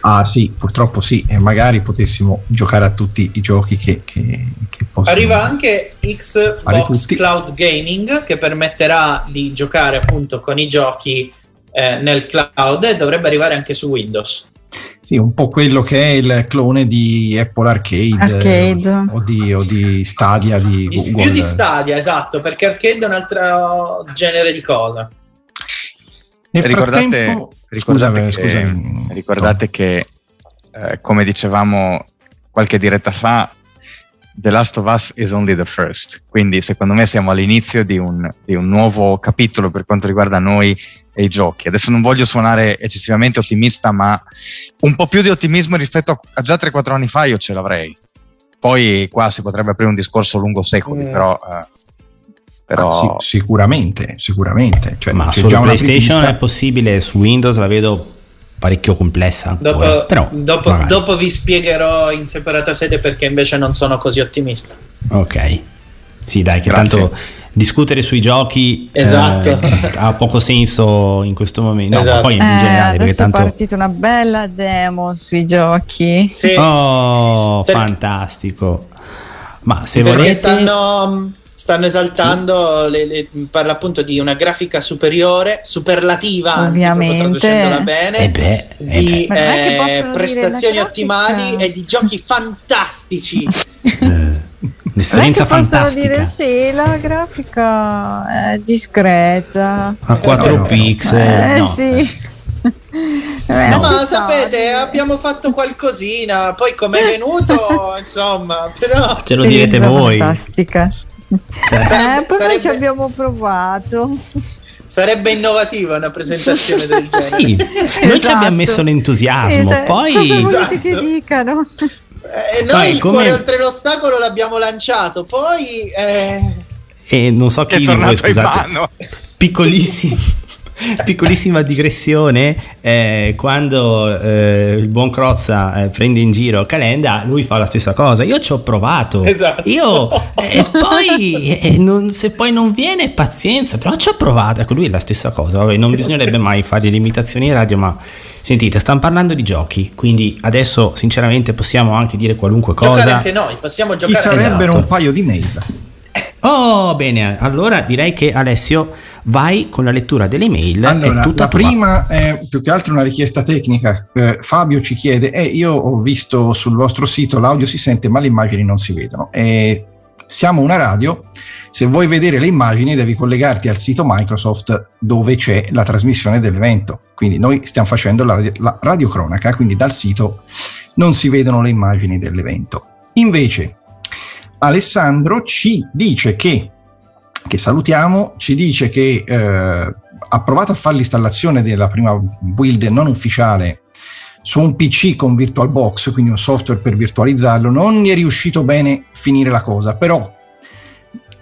Ah sì, purtroppo sì, e magari potessimo giocare a tutti i giochi che, che, che possono... Arriva anche Xbox. Cloud Gaming che permetterà di giocare appunto con i giochi eh, nel cloud e dovrebbe arrivare anche su Windows. Sì, un po' quello che è il clone di Apple Arcade, Arcade. eh, o, di, o di Stadia di Google. più di Stadia, esatto, perché arcade è un altro genere di cosa. Nel ricordate, ricordate scusami, che, scusami, ricordate che, eh, come dicevamo qualche diretta fa, The Last of Us is only the first. Quindi, secondo me, siamo all'inizio di un, di un nuovo capitolo per quanto riguarda noi e i giochi. Adesso non voglio suonare eccessivamente ottimista, ma un po' più di ottimismo rispetto a, già 3-4 anni fa io ce l'avrei. Poi qua si potrebbe aprire un discorso lungo secoli, Mm. però, eh, però Ah, sì, sicuramente, sicuramente. Cioè, Ma una PlayStation prevista- è possibile, su Windows la vedo parecchio complessa. Dopo, però dopo- dopo vi spiegherò in separata sede perché invece non sono così ottimista. Ok. Sì, dai, che Grazie. tanto discutere sui giochi eh, Esatto. ha poco senso in questo momento. No, ma Esatto. poi in Eh, generale, perché adesso è tanto partita una bella demo sui giochi. Sì, Oh, Per- fantastico. Ma se perché volete stanno, stanno esaltando, le- le- parla appunto di una grafica superiore, superlativa, anzi, Ovviamente. traducendola bene. Eh beh, eh di eh, possono dire prestazioni ottimali e di giochi fantastici. eh, Non è che fantastica. dire sì, la grafica è discreta. A 4 no, no. pixel. eh no. sì. È No. Ma sapete, abbiamo fatto qualcosina, poi com'è venuto, insomma, però Ce lo direte voi. Fantastica. Cioè, Sarebbe- eh, poi noi sarebbe- ci abbiamo provato. sarebbe innovativa una presentazione del genere. Sì, noi ci Esatto. abbiamo messo l'entusiasmo, Esa- poi cosa volete Esatto. che dicano? Eh, noi Dai, il come- cuore oltre l'ostacolo l'abbiamo lanciato, poi eh, e non so chi è di voi, scusate, mano. piccolissima digressione eh, quando eh, il buon Crozza eh, prende in giro Calenda lui fa la stessa cosa io ci ho provato Esatto. io e poi e non- se poi non viene pazienza però ci ho provato ecco lui è la stessa cosa vabbè, non bisognerebbe mai fare le imitazioni in radio ma sentite stanno parlando di giochi quindi adesso sinceramente possiamo anche dire qualunque giocare cosa anche noi, possiamo Ci giocare anche sarebbero Esatto. un paio di mail. Oh, bene, allora direi che Alessio vai con la lettura delle mail. Allora, la tua. prima è più che altro una richiesta tecnica. Eh, Fabio ci chiede: eh, Io ho visto sul vostro sito l'audio si sente, ma le immagini non si vedono. E siamo una radio. Se vuoi vedere le immagini, devi collegarti al sito Microsoft dove c'è la trasmissione dell'evento. Quindi, noi stiamo facendo la, la radiocronaca, quindi dal sito non si vedono le immagini dell'evento. Invece, Alessandro ci dice che che salutiamo, ci dice che eh, ha provato a fare l'installazione della prima build non ufficiale su un PC con VirtualBox, quindi un software per virtualizzarlo, non gli è riuscito bene finire la cosa, però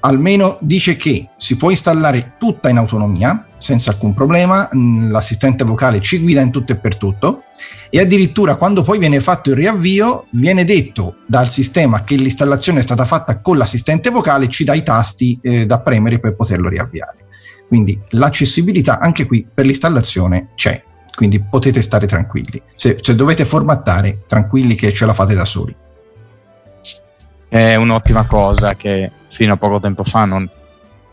almeno dice che si può installare tutta in autonomia, senza alcun problema, mh, l'assistente vocale ci guida in tutto e per tutto e addirittura quando poi viene fatto il riavvio viene detto dal sistema che l'installazione è stata fatta con l'assistente vocale e ci dà i tasti eh, da premere per poterlo riavviare. Quindi l'accessibilità anche qui per l'installazione c'è, quindi potete stare tranquilli. Se, se dovete formattare, tranquilli che ce la fate da soli. È un'ottima cosa che fino a poco tempo fa non,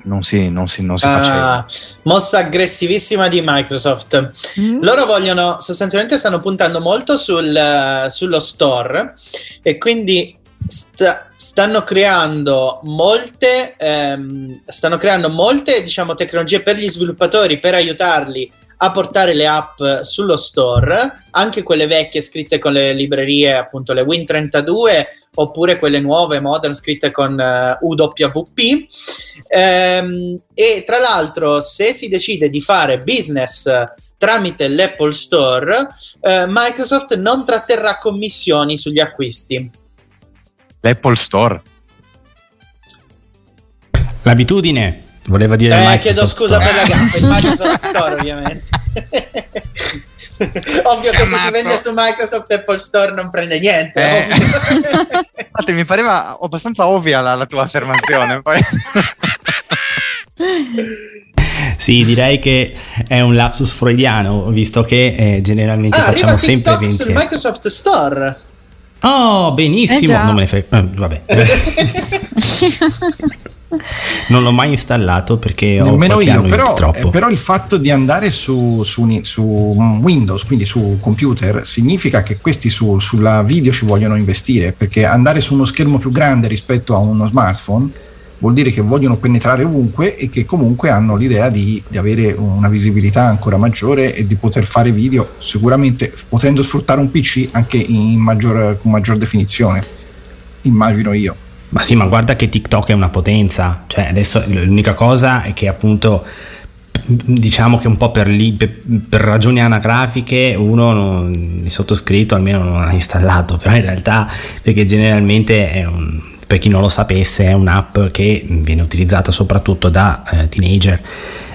non si, non si, non si faceva. Ah, mossa aggressivissima di Microsoft. Mm. Loro vogliono, sostanzialmente stanno puntando molto sul, eh, sullo store e quindi sta- stanno creando molte, ehm, stanno creando molte diciamo, tecnologie per gli sviluppatori per aiutarli a portare le app sullo store, anche quelle vecchie scritte con le librerie, appunto le Win32, oppure quelle nuove, modern, scritte con eh, UWP. Ehm, e tra l'altro, se si decide di fare business tramite l'Apple Store, eh, Microsoft non tratterrà commissioni sugli acquisti. L'Apple Store. L'abitudine voleva dire Eh, Microsoft chiedo scusa Store. per la gaffa, il Microsoft Store ovviamente. Ovvio che se si vende su Microsoft Apple Store non prende niente. Eh. Infatti, mi pareva abbastanza ovvia la, la tua affermazione. Poi... Sì, direi che è un lapsus freudiano, visto che eh, generalmente Ah, facciamo sempre TikTok sul eventi. Microsoft Store. Oh, benissimo. Eh non me ne frega. eh, vabbè. Non l'ho mai installato perché ho Nemmeno qualche io, però, troppo. eh, però il fatto di andare su, su su Windows, quindi su computer, significa che questi su- sulla video ci vogliono investire, perché andare su uno schermo più grande rispetto a uno smartphone vuol dire che vogliono penetrare ovunque e che comunque hanno l'idea di, di avere una visibilità ancora maggiore e di poter fare video, sicuramente potendo sfruttare un PC anche in maggior, con maggior definizione, immagino io. Ma sì, ma guarda che TikTok è una potenza. Cioè, adesso l'unica cosa è che appunto diciamo che un po' per, lì, per, per ragioni anagrafiche uno non, il sottoscritto almeno non l'ha installato, però in realtà perché generalmente è un, per chi non lo sapesse è un'app che viene utilizzata soprattutto da eh, teenager.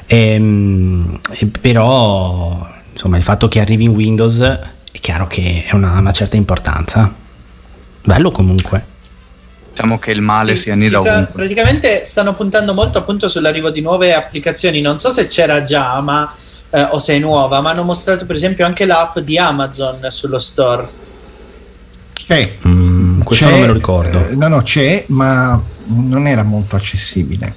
Ehm, però insomma il fatto che arrivi in Windows è chiaro che è una, una certa importanza. Bello comunque. Diciamo che il male Sì, si annida sa- ovunque. praticamente stanno puntando molto appunto sull'arrivo di nuove applicazioni. Non so se c'era già, ma eh, o se è nuova, ma hanno mostrato per esempio anche l'app di Amazon sullo store. C'è, Mm, questo C'è, non me lo ricordo. eh, no, no, c'è, ma non era molto accessibile.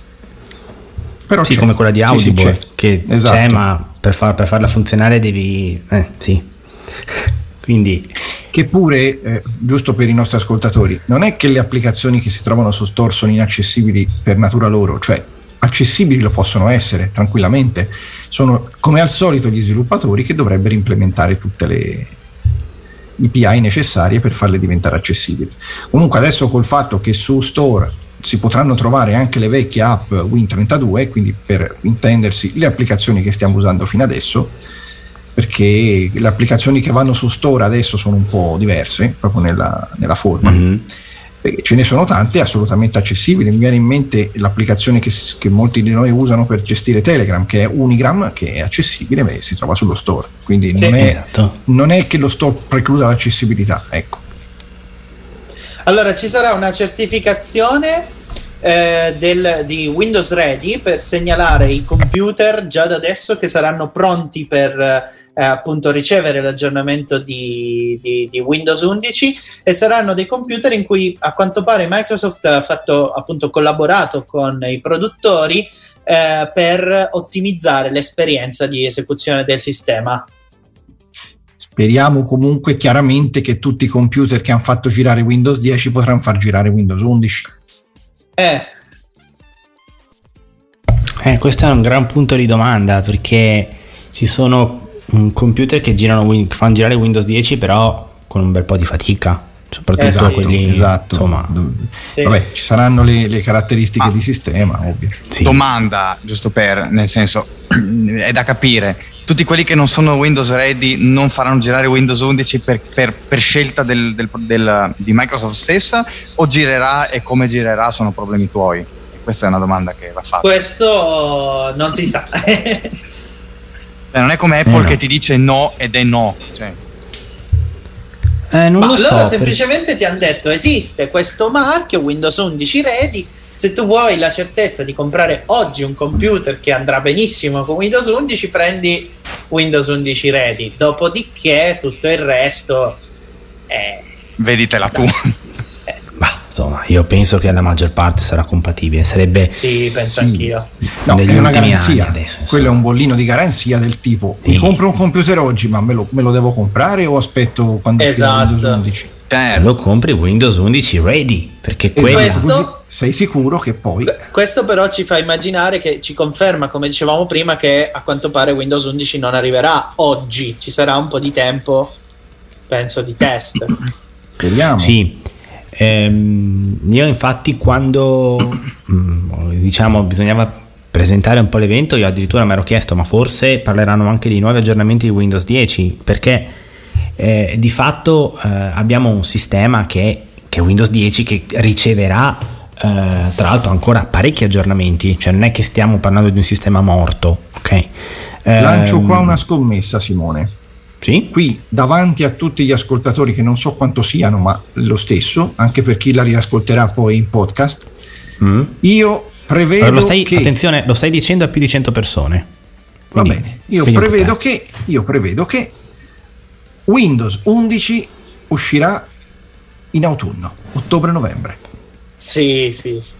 Però Sì, c'è. come quella di Sì, sì, Audible, c'è. che Esatto. c'è, ma per, far- per farla funzionare devi... Eh, sì. Quindi, Che pure, eh, giusto per i nostri ascoltatori, non è che le applicazioni che si trovano su Store sono inaccessibili per natura loro, cioè accessibili lo possono essere tranquillamente. Sono come al solito gli sviluppatori che dovrebbero implementare tutte le API necessarie per farle diventare accessibili. Comunque adesso col fatto che su Store si potranno trovare anche le vecchie app Win32, quindi per intendersi le applicazioni che stiamo usando fino adesso, perché le applicazioni che vanno su Store adesso sono un po' diverse, proprio nella, nella forma. mhm. Perché Ce ne sono tante assolutamente accessibili. Mi viene in mente l'applicazione che, che molti di noi usano per gestire Telegram, che è Unigram, che è accessibile, beh, si trova sullo store. Quindi Sì. non, è, esatto. non è che lo store precluda l'accessibilità. Ecco. Allora, ci sarà una certificazione eh, del- di Windows Ready per segnalare i computer già da adesso che saranno pronti per eh, appunto ricevere l'aggiornamento di, di- di Windows 11 e saranno dei computer in cui a quanto pare Microsoft ha fatto appunto collaborato con i produttori eh, per ottimizzare l'esperienza di esecuzione del sistema. Speriamo comunque chiaramente che tutti i computer che hanno fatto girare Windows 10 potranno far girare Windows 11. Eh, Eh, questo è un gran punto di domanda perché ci sono mm, computer che, girano, che fanno girare Windows 10 però con un bel po' di fatica, soprattutto Esatto, quelli... esatto. Insomma, sì. Vabbè, ci saranno le, le caratteristiche Ah. di sistema, ovvio. sì. Domanda, giusto per, nel senso, è da capire. Tutti quelli che non sono Windows ready non faranno girare Windows 11 per, per- per scelta del- del- del- di Microsoft stessa o girerà e come girerà sono problemi tuoi? Questa è una domanda che va fatta. Questo non si sa. Beh, non è come Apple Eh, no. che ti dice no ed è no. Cioè, Eh, non Ma lo allora so. per- semplicemente ti hanno detto esiste questo marchio Windows 11 Ready. Se tu vuoi la certezza di comprare oggi un computer che andrà benissimo con Windows 11, prendi Windows 11 Ready. Dopodiché tutto il resto è veditela tu. Ma insomma, io penso che la maggior parte sarà compatibile. Sarebbe Sì, penso Sì. anch'io. No, è una garanzia. adesso. Quello è un bollino di garanzia del tipo: mi Sì. compro un computer oggi, ma me lo, me lo devo comprare o aspetto quando Esatto. Windows 11? Te lo compri Windows 11 ready perché Questo- Esatto, così sei sicuro che poi Questo però ci fa immaginare che ci conferma, come dicevamo prima, che a quanto pare Windows 11 non arriverà oggi, ci sarà un po' di tempo, penso, di test. speriamo. Sì, ehm, io infatti quando mm, diciamo bisognava presentare un po' l'evento, io addirittura mi ero chiesto ma forse parleranno anche di nuovi aggiornamenti di Windows 10 perché eh, di fatto eh, abbiamo un sistema che, che è Windows 10 che riceverà eh, tra l'altro ancora parecchi aggiornamenti, cioè non è che stiamo parlando di un sistema morto, ok? Lancio Ehm, qua una scommessa, Simone. Sì? Qui davanti a tutti gli ascoltatori, che non so quanto siano, ma lo stesso, anche per chi la riascolterà poi in podcast, Mm. io prevedo Allora, lo stai, che attenzione, lo stai dicendo a più di 100 persone. Va Quindi, bene, io prevedo, che, io prevedo che Windows 11 uscirà in autunno, ottobre-novembre. Sì, sì, sì.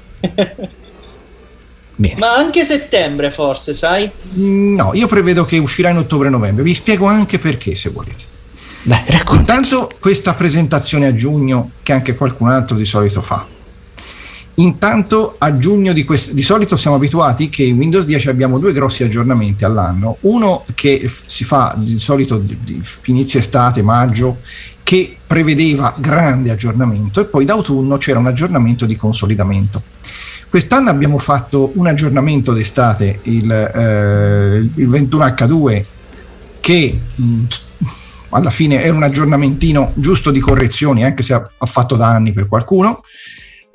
Bene. Ma anche settembre forse, sai? Mm, No, io prevedo che uscirà in ottobre-novembre. Vi spiego anche perché, se volete. Dai, raccontaci. Intanto questa presentazione a giugno che anche qualcun altro di solito fa. Intanto a giugno di, quest- di solito siamo abituati che in Windows 10 abbiamo due grossi aggiornamenti all'anno. Uno che si fa di solito di, di inizio estate, maggio, che prevedeva grande aggiornamento e poi d'autunno c'era un aggiornamento di consolidamento. Quest'anno abbiamo fatto un aggiornamento d'estate, il, eh, il 21H2, che mh, alla fine era un aggiornamentino giusto di correzioni, anche se ha, ha fatto danni per qualcuno.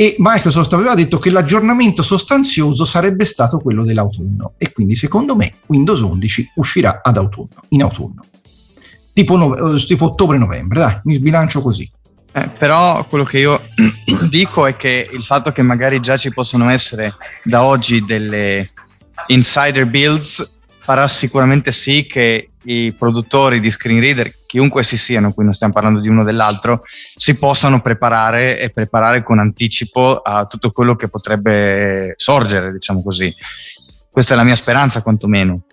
E Microsoft aveva detto che l'aggiornamento sostanzioso sarebbe stato quello dell'autunno. E quindi, secondo me, Windows 11 uscirà ad autunno, in autunno. Tipo, nove- eh, tipo ottobre-novembre, dai, mi sbilancio così. Eh, però quello che io dico è che il fatto che magari già ci possono essere da oggi delle insider builds farà sicuramente sì che i produttori di screen reader, chiunque si siano, qui non stiamo parlando di uno o dell'altro, si possano preparare e preparare con anticipo a tutto quello che potrebbe sorgere, diciamo così. Questa è la mia speranza, quantomeno.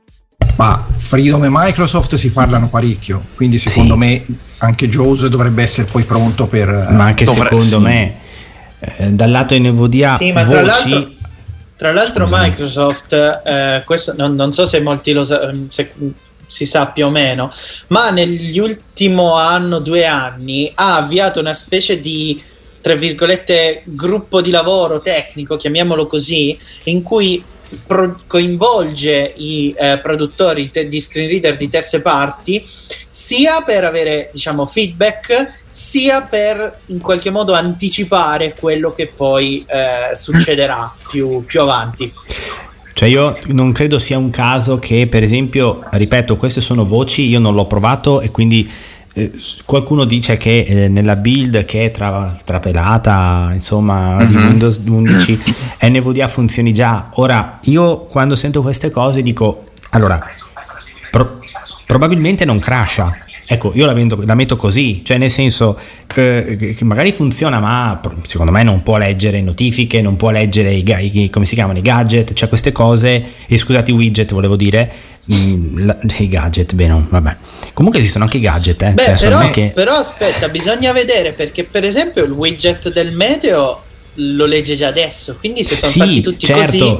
Ma Freedom e Microsoft si parlano parecchio, quindi secondo Sì. me anche Jaws dovrebbe essere poi pronto per... eh, Ma anche Dovre- secondo sì. me, eh, dal lato NVDA, Sì, ma tra voci... l'altro- Tra l'altro. Microsoft, eh, questo non, non so se molti lo sa- se si sa più o meno, ma negli ultimo anno, due anni, ha avviato una specie di, tra virgolette, gruppo di lavoro tecnico, chiamiamolo così, in cui pro- coinvolge i eh, produttori te- di screen reader di terze parti sia per avere diciamo feedback sia per in qualche modo anticipare quello che poi eh, succederà più, più avanti Cioè io non credo sia un caso che, per esempio, ripeto, queste sono voci, io non l'ho provato e quindi eh, qualcuno dice che eh, nella build che è tra, trapelata, insomma, di Mhm. Windows 11, NVDA funzioni già. Ora, io quando sento queste cose dico, allora, pro- probabilmente non crasha. Ecco, io la, vendo- la metto così, cioè nel senso eh, che che magari funziona, ma secondo me non può leggere notifiche, non può leggere i, i- come si chiamano, i gadget, cioè queste cose, e scusate i widget volevo dire, mm, la- i gadget, beh no, vabbè. Comunque esistono anche i gadget, eh, Beh, cioè, però, anche- però aspetta, bisogna vedere perché per esempio il widget del meteo lo legge già adesso, quindi se sono sì, fatti tutti certo, così...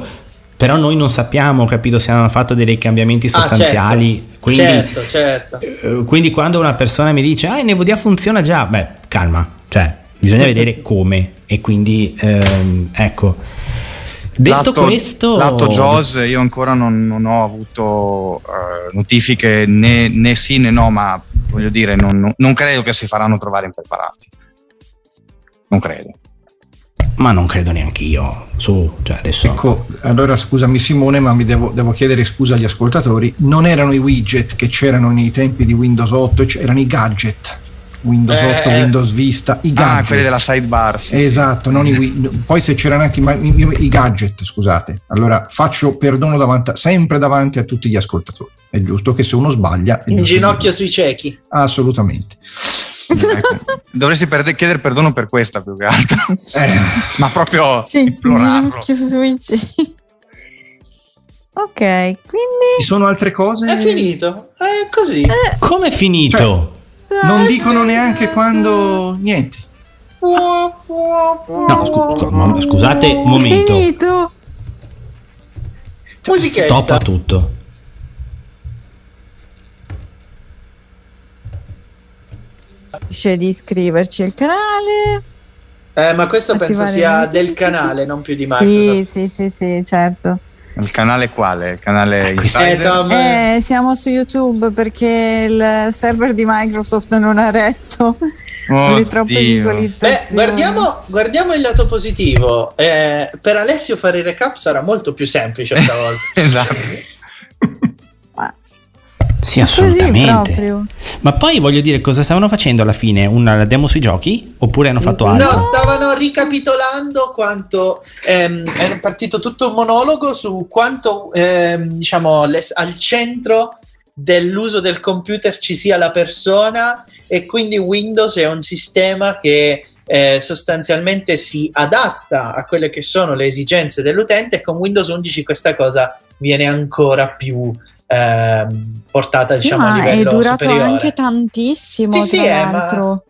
però noi non sappiamo, capito, se hanno fatto dei cambiamenti Ah, sostanziali, certo, quindi... certo, certo. Eh, Quindi quando una persona mi dice ah il NVDA funziona già, beh calma, cioè bisogna vedere come e quindi ehm, ecco. Detto lato, questo, lato JAWS io ancora non, non ho avuto eh, notifiche né, né sì né no, ma voglio dire, non- non credo che si faranno trovare impreparati. Non credo. Ma non credo neanche io. Su, cioè adesso. Ecco, allora scusami Simone, ma mi devo, devo chiedere scusa agli ascoltatori. Non erano i widget che c'erano nei tempi di Windows 8, c- erano i gadget. Windows Eh, 8, eh. Windows Vista, i gadget. Ah, quelli della sidebar, sì, sì. esatto, non i poi se c'erano anche i, i- i gadget, scusate. Allora faccio perdono davanti, sempre davanti a tutti gli ascoltatori. È giusto che se uno sbaglia... In ginocchio sui ciechi. Assolutamente. Ecco, dovresti perde- chiedere perdono per questa più che altro. Eh, Ma proprio Sì, implorarlo. Ok, quindi Ci sono altre cose? È finito. È così. Come è finito? Non Ah, dicono sì. neanche quando... Niente. No, scu- scusate un momento. finito. Musichetta. Stop a tutto. Dice di iscriverci al canale. Eh, ma questo penso sia del canale, non più di Sì, Microsoft. sì, sì, sì, certo. Il canale quale? Il canale Eh, Insider? Tom, Eh, siamo su YouTube perché il server di Microsoft non ha retto le troppe Oddio. visualizzazioni. Beh, guardiamo, guardiamo il lato positivo. Eh, per Alessio fare il recap sarà molto più semplice stavolta. Esatto. Sì, assolutamente. proprio. Ma poi voglio dire, cosa stavano facendo alla fine? Una demo sui giochi? Oppure hanno fatto altro? No, stavano ricapitolando quanto ehm, è partito tutto un monologo su quanto ehm, diciamo le- al centro dell'uso del computer ci sia la persona e quindi Windows è un sistema che eh, sostanzialmente si adatta a quelle che sono le esigenze dell'utente e con Windows 11 questa cosa viene ancora più ehm, portata Sì, diciamo a ma è livello durato superiore. anche tantissimo, Sì, sì, eh, l'altro.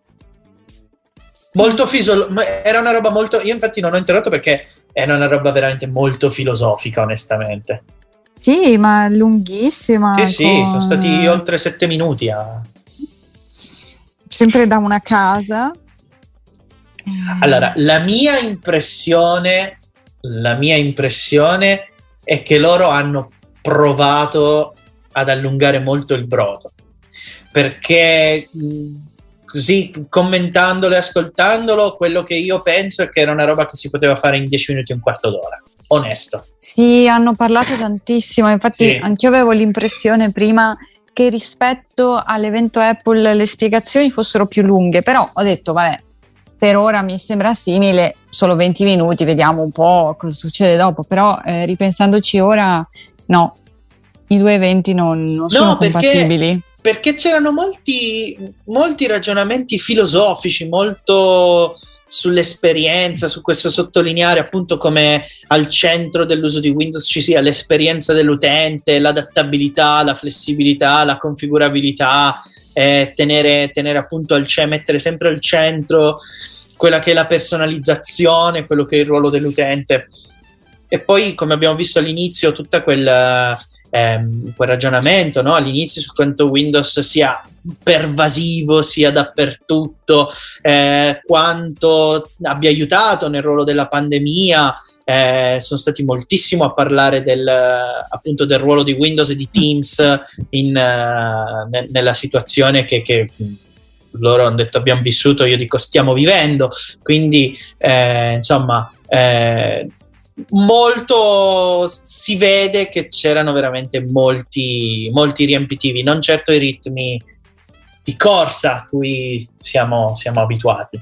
molto ma era una roba molto io infatti non ho interrotto perché era una roba veramente molto filosofica onestamente Sì, ma lunghissima. sì sì con- sono stati oltre sette minuti a... Sempre da una casa. allora la mia impressione la mia impressione è che loro hanno provato ad allungare molto il brodo perché così commentandolo e ascoltandolo quello che io penso è che era una roba che si poteva fare in 10 minuti e un quarto d'ora onesto Sì, hanno parlato tantissimo. Infatti, Sì. anch'io avevo l'impressione prima che rispetto all'evento Apple le spiegazioni fossero più lunghe, però ho detto, vabbè, per ora mi sembra simile, solo 20 minuti, vediamo un po' cosa succede dopo. Però eh, ripensandoci ora, no, i due eventi non, non sono perché- compatibili. perché c'erano molti, molti ragionamenti filosofici, molto sull'esperienza, su questo sottolineare appunto come al centro dell'uso di Windows ci sia l'esperienza dell'utente, l'adattabilità, la flessibilità, la configurabilità, eh, tenere, tenere appunto al centro, mettere sempre al centro quella che è la personalizzazione, quello che è il ruolo dell'utente. E poi, come abbiamo visto all'inizio, tutta quel, ehm, quel ragionamento no? all'inizio su quanto Windows sia pervasivo, sia dappertutto, eh, quanto abbia aiutato nel ruolo della pandemia. Eh, sono stati moltissimo a parlare del, appunto del ruolo di Windows e di Teams in, ne- nella situazione che, che loro hanno detto abbiamo vissuto, io dico stiamo vivendo, quindi eh, insomma eh, molto si vede che c'erano veramente molti, molti riempitivi, non certo i ritmi di corsa a cui siamo, siamo abituati.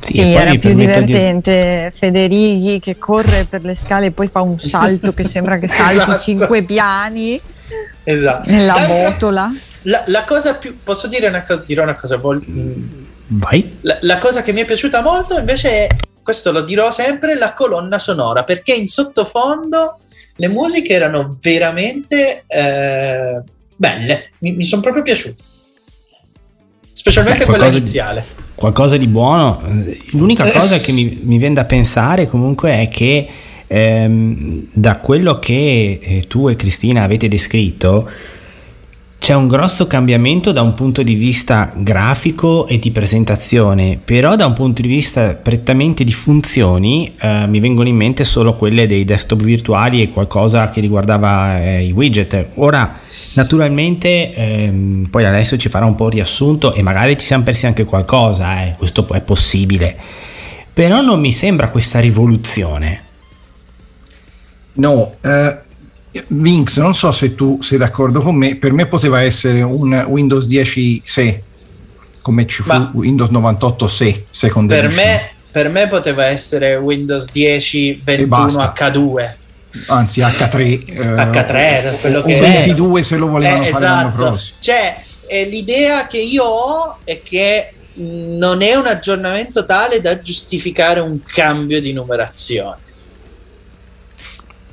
Sì, Sì, poi era più permetto di- divertente Federighi che corre per le scale e poi fa un salto che sembra che salti Esatto. cinque piani Esatto. nella D'altra- botola. La, la cosa più posso dire una cosa, dirò una cosa vol- Vai. La, la cosa che mi è piaciuta molto invece è, questo lo dirò sempre, la colonna sonora, perché in sottofondo le musiche erano veramente eh, belle, mi, mi sono proprio piaciute. Specialmente Beh, quella qualcosa di- iniziale. qualcosa di buono. Eh, L'unica cosa che mi, mi viene da pensare comunque è che ehm, da quello che eh, tu e Cristina avete descritto c'è un grosso cambiamento da un punto di vista grafico e di presentazione, però da un punto di vista prettamente di funzioni eh, mi vengono in mente solo quelle dei desktop virtuali e qualcosa che riguardava eh, i widget. Ora Naturalmente, ehm, poi adesso ci farà un po' riassunto e magari ci siamo persi anche qualcosa, eh, questo è possibile. Però non mi sembra questa rivoluzione. No, eh, Vinx, non so se tu sei d'accordo con me, per me poteva essere un Windows 10 se, come ci fu Ma- Windows 98 se, second Per edition. me, per me poteva essere Windows 10 21 basta. H2. anzi H3, eh, H3 era quello che 22 se lo volevano Eh, fare l'anno esatto. prossimo. Cioè, eh, l'idea che io ho è che mh, non è un aggiornamento tale da giustificare un cambio di numerazione.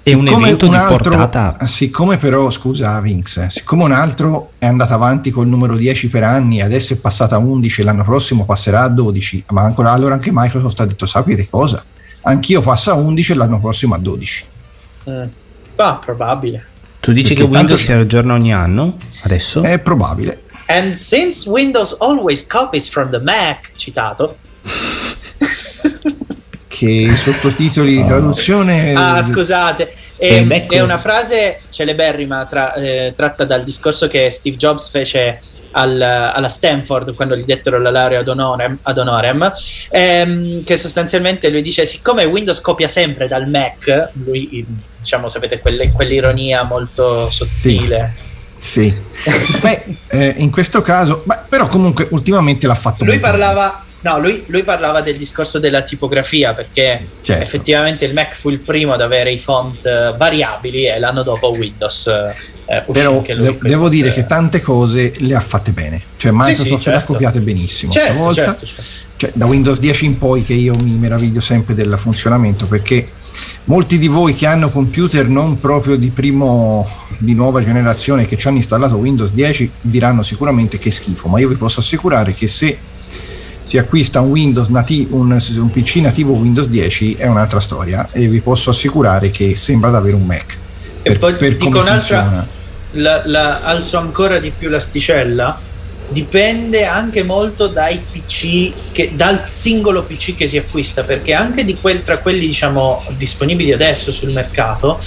È un evento di altro- portata- Siccome però, scusa Vinx, eh, siccome un altro è andato avanti col numero 10 per anni, adesso è passata a 11 e l'anno prossimo passerà a 12, ma ancora allora anche Microsoft ha detto sapete cosa? Anch'io passo a 11 e l'anno prossimo a 12. Mm. Ah, probabile. Tu dici Perché che Windows tanto- si aggiorna ogni anno? Adesso? È probabile. And since Windows always copies from the Mac, citato. Che i sottotitoli di traduzione... Ah, scusate, Ed è, è una frase celeberrima tra- eh, tratta dal discorso che Steve Jobs fece al- alla Stanford quando gli dettero la laurea ad honorem, ad honorem, ehm, che sostanzialmente lui dice siccome Windows copia sempre dal Mac, lui diciamo sapete quelle- quell'ironia molto sottile. Sì. Beh, eh, in questo caso... beh, però comunque ultimamente l'ha fatto Lui parlava, no, lui, lui parlava del discorso della tipografia perché Certo. effettivamente il Mac fu il primo ad avere i font eh, variabili e l'anno dopo Windows eh, eh, Però de- devo dire eh, che tante cose le ha fatte bene. Cioè Microsoft sì, le ha certo. copiate benissimo Certo, stavolta. certo, certo. Cioè, da Windows 10 in poi che io mi meraviglio sempre del funzionamento perché molti di voi che hanno computer non proprio di primo di nuova generazione che ci hanno installato Windows 10 diranno sicuramente che schifo, ma io vi posso assicurare che se si acquista un Windows nati- un, un PC nativo Windows 10 è un'altra storia e vi posso assicurare che sembra davvero un Mac. E Per, poi per dico un'altra- la, la- alzo ancora di più l'asticella. Dipende anche molto dai PC che, dal singolo PC che si acquista perché anche di quel, tra quelli diciamo disponibili adesso sul mercato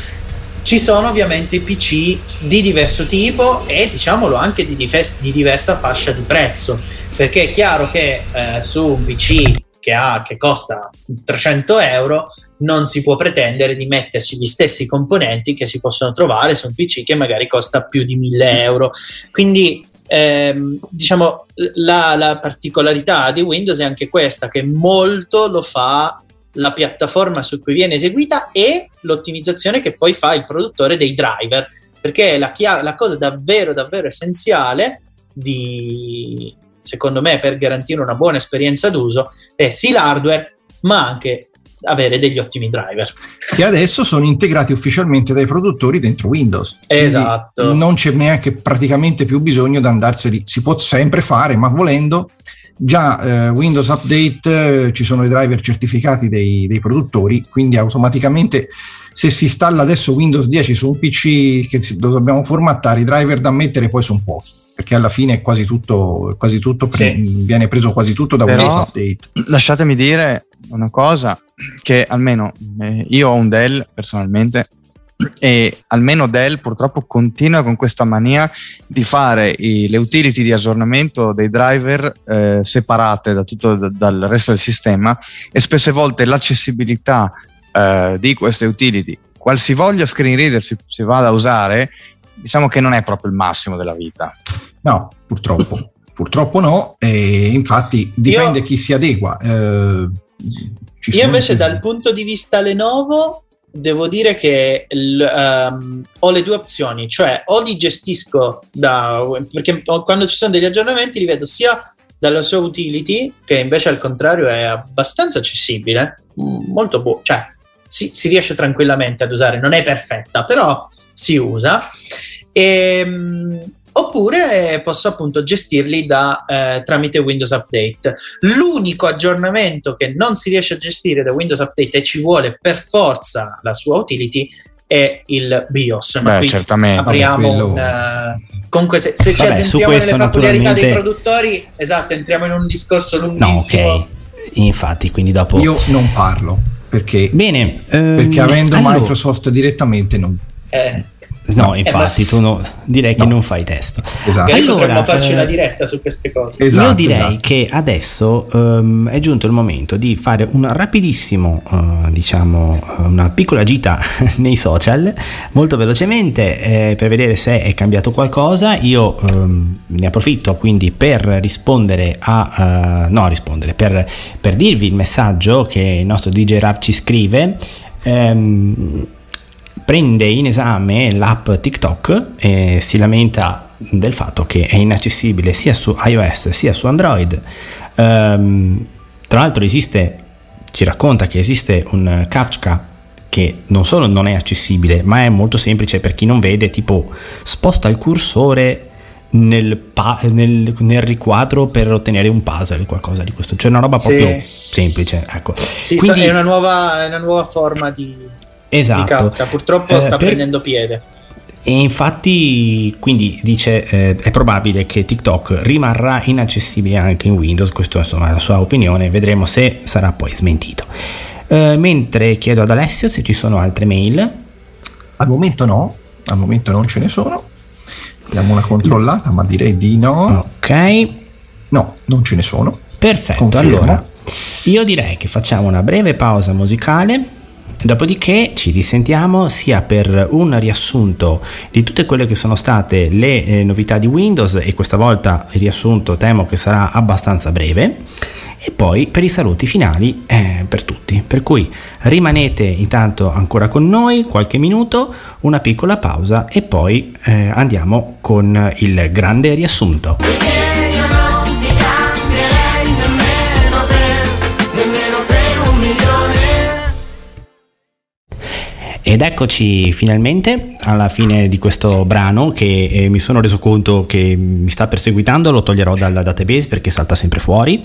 ci sono ovviamente PC di diverso tipo e diciamolo anche di, difes- di diversa fascia di prezzo perché è chiaro che eh, su un PC che, ha, che costa 300 euro non si può pretendere di metterci gli stessi componenti che si possono trovare su un PC che magari costa più di 1000 euro. Quindi ehm, diciamo la, la particolarità di Windows è anche questa, che molto lo fa la piattaforma su cui viene eseguita e l'ottimizzazione che poi fa il produttore dei driver, perché la, chia- la cosa davvero davvero essenziale di secondo me per garantire una buona esperienza d'uso è sì l'hardware ma anche avere degli ottimi driver. che adesso sono integrati ufficialmente dai produttori dentro Windows. Esatto. Non c'è neanche praticamente più bisogno di andarseli, si può sempre fare, ma volendo già eh, Windows Update eh, ci sono i driver certificati dei, dei produttori, quindi automaticamente se si installa adesso Windows 10 su un PC che si- lo dobbiamo formattare, i driver da mettere poi sono pochi. Perché alla fine è quasi tutto, quasi tutto pre- viene preso quasi tutto da Windows Update. Lasciatemi dire una cosa, che almeno eh, io ho un Dell personalmente e almeno Dell purtroppo continua con questa mania di fare i- le utility di aggiornamento dei driver eh, separate da tutto da- dal resto del sistema e spesse volte l'accessibilità eh, di queste utility qualsivoglia screen reader si, si vada a usare diciamo che non è proprio il massimo della vita No, purtroppo. Purtroppo no, e infatti dipende chi si adegua. eh, ci Io sono- invece dal punto di vista Lenovo devo dire che il, ehm, ho le due opzioni, cioè o li gestisco da perché quando ci sono degli aggiornamenti li vedo sia dalla sua utility, che invece al contrario è abbastanza accessibile, molto buono, cioè si, si riesce tranquillamente ad usare, non è perfetta, però si usa. Ehm, oppure posso appunto gestirli da, eh, tramite Windows Update. L'unico aggiornamento che non si riesce a gestire da Windows Update e ci vuole per forza la sua utility è il BIOS. Ma Beh, qui certamente. apriamo Vabbè, un, eh, comunque se, se ci Vabbè, addentriamo nelle peculiarità dei produttori, esatto, entriamo in un discorso No, lunghissimo. ok. Infatti, quindi dopo... Io non parlo perché, Bene. ehm, perché avendo allora, Microsoft direttamente non. Eh, No, infatti, tu no, direi che No. non fai testo. Esatto. Allora, potremmo farci eh, una diretta su queste cose. Esatto, Io direi esatto. che adesso ehm, è giunto il momento di fare un rapidissimo, eh, diciamo, eh, una piccola gita nei social, molto velocemente, eh, per vedere se è cambiato qualcosa. Io ehm, ne approfitto quindi per rispondere a, eh, no, rispondere, per, per dirvi il messaggio che il nostro DJ Rav ci scrive. Ehm, prende in esame l'app TikTok e si lamenta del fatto che è inaccessibile sia su iOS sia su Android. Ehm, tra l'altro esiste, ci racconta che esiste un Kafka che non solo non è accessibile, ma è molto semplice per chi non vede, tipo sposta il cursore nel, pa- nel- nel riquadro per ottenere un puzzle, qualcosa di questo, cioè una roba Sì. proprio semplice, ecco. Sì, Quindi- so- è, una nuova, è una nuova forma di Esatto. Kafka. Purtroppo Eh, sta per- prendendo piede. E infatti, quindi dice, eh, è probabile che TikTok rimarrà inaccessibile anche in Windows, questo insomma è la sua opinione, vedremo se sarà poi smentito. Eh, mentre chiedo ad Alessio se ci sono altre mail. Al momento no, al momento non ce ne sono. Diamo una controllata, ma direi di no. Ok, No, non ce ne sono. perfetto. Confermo. Allora, io direi che facciamo una breve pausa musicale. Dopodiché ci risentiamo sia per un riassunto di tutte quelle che sono state le eh, novità di Windows e questa volta il riassunto temo che sarà abbastanza breve e poi per i saluti finali eh, per tutti. Per cui rimanete intanto ancora con noi qualche minuto, una piccola pausa e poi eh, andiamo con il grande riassunto. Ed eccoci finalmente alla fine di questo brano che eh, mi sono reso conto che mi sta perseguitando, lo toglierò dalla database perché salta sempre fuori.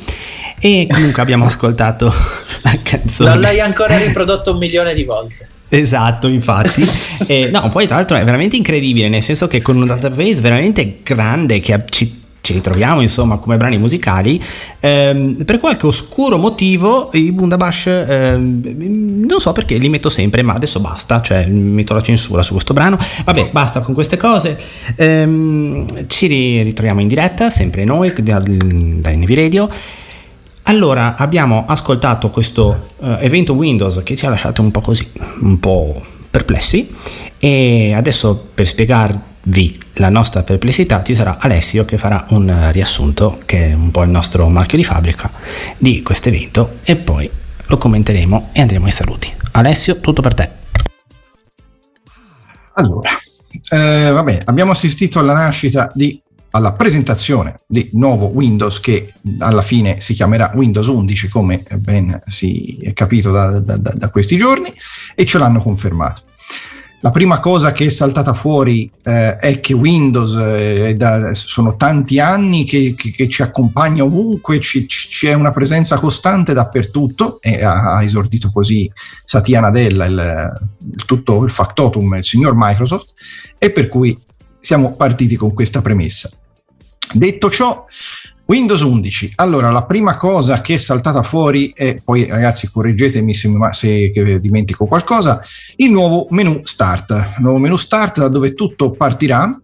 E comunque abbiamo ascoltato la canzone. Non l'hai ancora riprodotto un milione di volte. Esatto, infatti. Eh, no, poi tra l'altro è veramente incredibile, nel senso che con un database veramente grande che ci, ci ritroviamo insomma come brani musicali, ehm, per qualche oscuro motivo i Bundabash, ehm, non so perché li metto sempre, ma adesso basta, cioè metto la censura su questo brano. Vabbè, basta con queste cose. Ehm, ci ri- ritroviamo in diretta, sempre noi, da, da NV Radio. Allora, abbiamo ascoltato questo eh, evento Windows che ci ha lasciato un po' così, un po' perplessi e adesso per spiegarvi la nostra perplessità ci sarà Alessio che farà un eh, riassunto che è un po' il nostro marchio di fabbrica di questo evento e poi lo commenteremo e andremo ai saluti. Alessio, tutto per te. Allora, eh, vabbè, abbiamo assistito alla nascita di alla presentazione di nuovo Windows che alla fine si chiamerà Windows 11 come ben si è capito da- da- da questi giorni e ce l'hanno confermato. La prima cosa che è saltata fuori eh, è che Windows eh, è da- sono tanti anni che, che- che ci accompagna ovunque, ci- c'è una presenza costante dappertutto e ha, ha esordito così Satya Nadella, il, il tutto il factotum, il signor Microsoft, e per cui siamo partiti con questa premessa. Detto ciò, Windows 11. Allora, la prima cosa che è saltata fuori, e poi ragazzi correggetemi se, se dimentico qualcosa, il nuovo menu Start. Il nuovo menu Start da dove tutto partirà.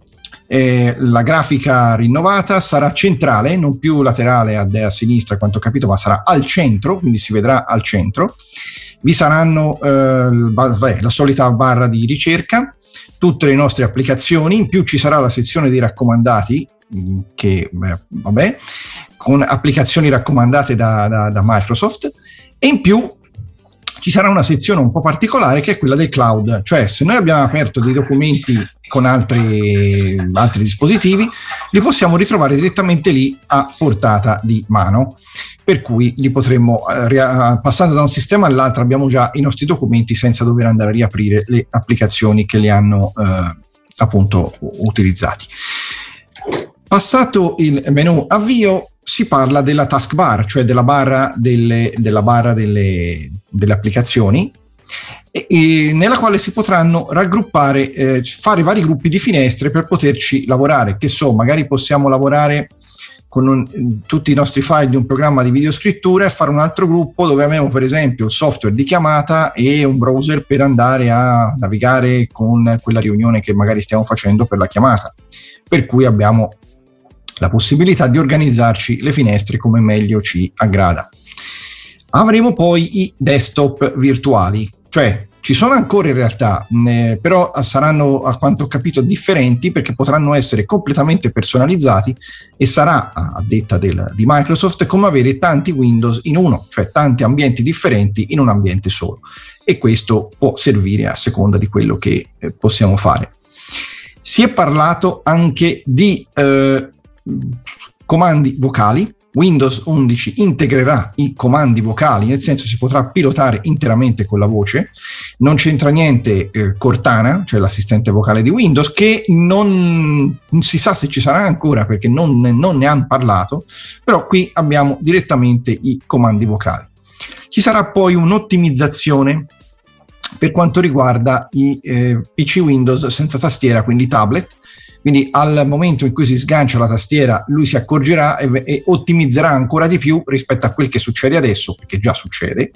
eh, la grafica rinnovata sarà centrale, non più laterale a, a sinistra, quanto ho capito, ma sarà al centro, quindi si vedrà al centro. Vi saranno eh, la solita barra di ricerca, tutte le nostre applicazioni, in più ci sarà la sezione dei raccomandati, mh, che beh, vabbè, con applicazioni raccomandate da, da- da Microsoft, e in più ci sarà una sezione un po' particolare che è quella del cloud, cioè se noi abbiamo aperto dei documenti con altri, altri dispositivi, li possiamo ritrovare direttamente lì a portata di mano per cui li potremmo, eh, passando da un sistema all'altro, abbiamo già i nostri documenti senza dover andare a riaprire le applicazioni che li hanno eh, appunto utilizzati. Passato il menu avvio, si parla della taskbar, cioè della barra delle, della barra delle, delle applicazioni, e- e nella quale si potranno raggruppare, eh, fare vari gruppi di finestre per poterci lavorare. Che so, magari possiamo lavorare con un- tutti i nostri file di un programma di videoscrittura e fare un altro gruppo dove abbiamo per esempio il software di chiamata e un browser per andare a navigare con quella riunione che magari stiamo facendo per la chiamata. Per cui abbiamo la possibilità di organizzarci le finestre come meglio ci aggrada. Avremo poi i desktop virtuali, cioè ci sono ancora in realtà, eh, però saranno a quanto ho capito differenti perché potranno essere completamente personalizzati e sarà, a detta del- di Microsoft, come avere tanti Windows in uno, cioè tanti ambienti differenti in un ambiente solo. E questo può servire a seconda di quello che eh, possiamo fare. Si è parlato anche di eh, comandi vocali. Windows 11 integrerà i comandi vocali, nel senso si potrà pilotare interamente con la voce. Non c'entra niente eh, Cortana, cioè l'assistente vocale di Windows, che non, non si sa se ci sarà ancora perché non, non ne hanno parlato, però qui abbiamo direttamente i comandi vocali. Ci sarà poi un'ottimizzazione per quanto riguarda i eh, PC Windows senza tastiera, quindi tablet. Quindi al momento in cui si sgancia la tastiera, lui si accorgerà e, e ottimizzerà ancora di più rispetto a quel che succede adesso, perché già succede.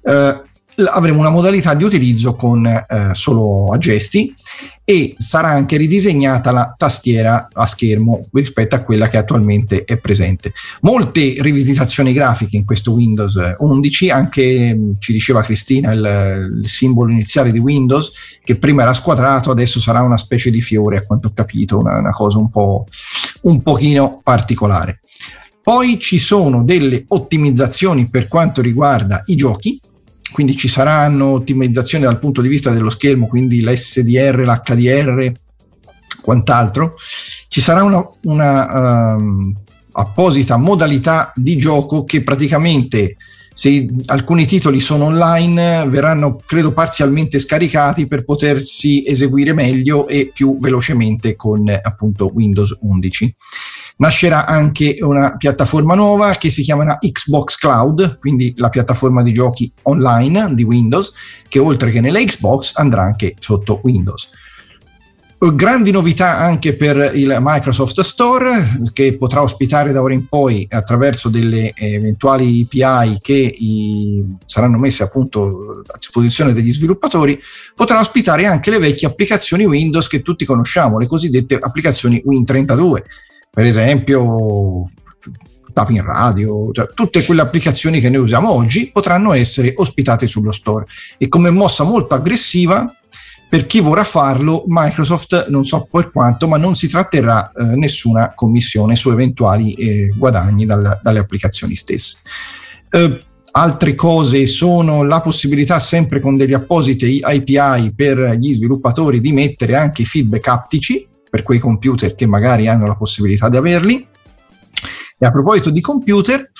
Eh, avremo una modalità di utilizzo con eh, solo a gesti e sarà anche ridisegnata la tastiera a schermo rispetto a quella che attualmente è presente. Molte rivisitazioni grafiche in questo Windows 11, anche mh, ci diceva Cristina il, il simbolo iniziale di Windows che prima era squadrato, adesso sarà una specie di fiore, a quanto ho capito, una, una cosa un po' un pochino particolare. Poi ci sono delle ottimizzazioni per quanto riguarda i giochi, quindi ci saranno ottimizzazioni dal punto di vista dello schermo, quindi l'SDR, l'HDR, quant'altro. Ci sarà una, una, ehm, apposita modalità di gioco che praticamente se alcuni titoli sono online verranno credo parzialmente scaricati per potersi eseguire meglio e più velocemente con appunto Windows 11 nascerà anche una piattaforma nuova che si chiamerà Xbox Cloud, quindi la piattaforma di giochi online di Windows, che oltre che nelle Xbox andrà anche sotto Windows. Grandi novità anche per il Microsoft Store che potrà ospitare da ora in poi attraverso delle eventuali API che i- saranno messe appunto a disposizione degli sviluppatori, potrà ospitare anche le vecchie applicazioni Windows che tutti conosciamo, le cosiddette applicazioni Win32 per esempio Tapping Radio, cioè tutte quelle applicazioni che noi usiamo oggi potranno essere ospitate sullo store. E come mossa molto aggressiva per chi vorrà farlo Microsoft non so per quanto ma non si tratterà eh, nessuna commissione su eventuali eh, guadagni dal- dalle applicazioni stesse. Eh, altre cose sono la possibilità sempre con degli appositi API per gli sviluppatori di mettere anche feedback aptici per quei computer che magari hanno la possibilità di averli. E a proposito di computer,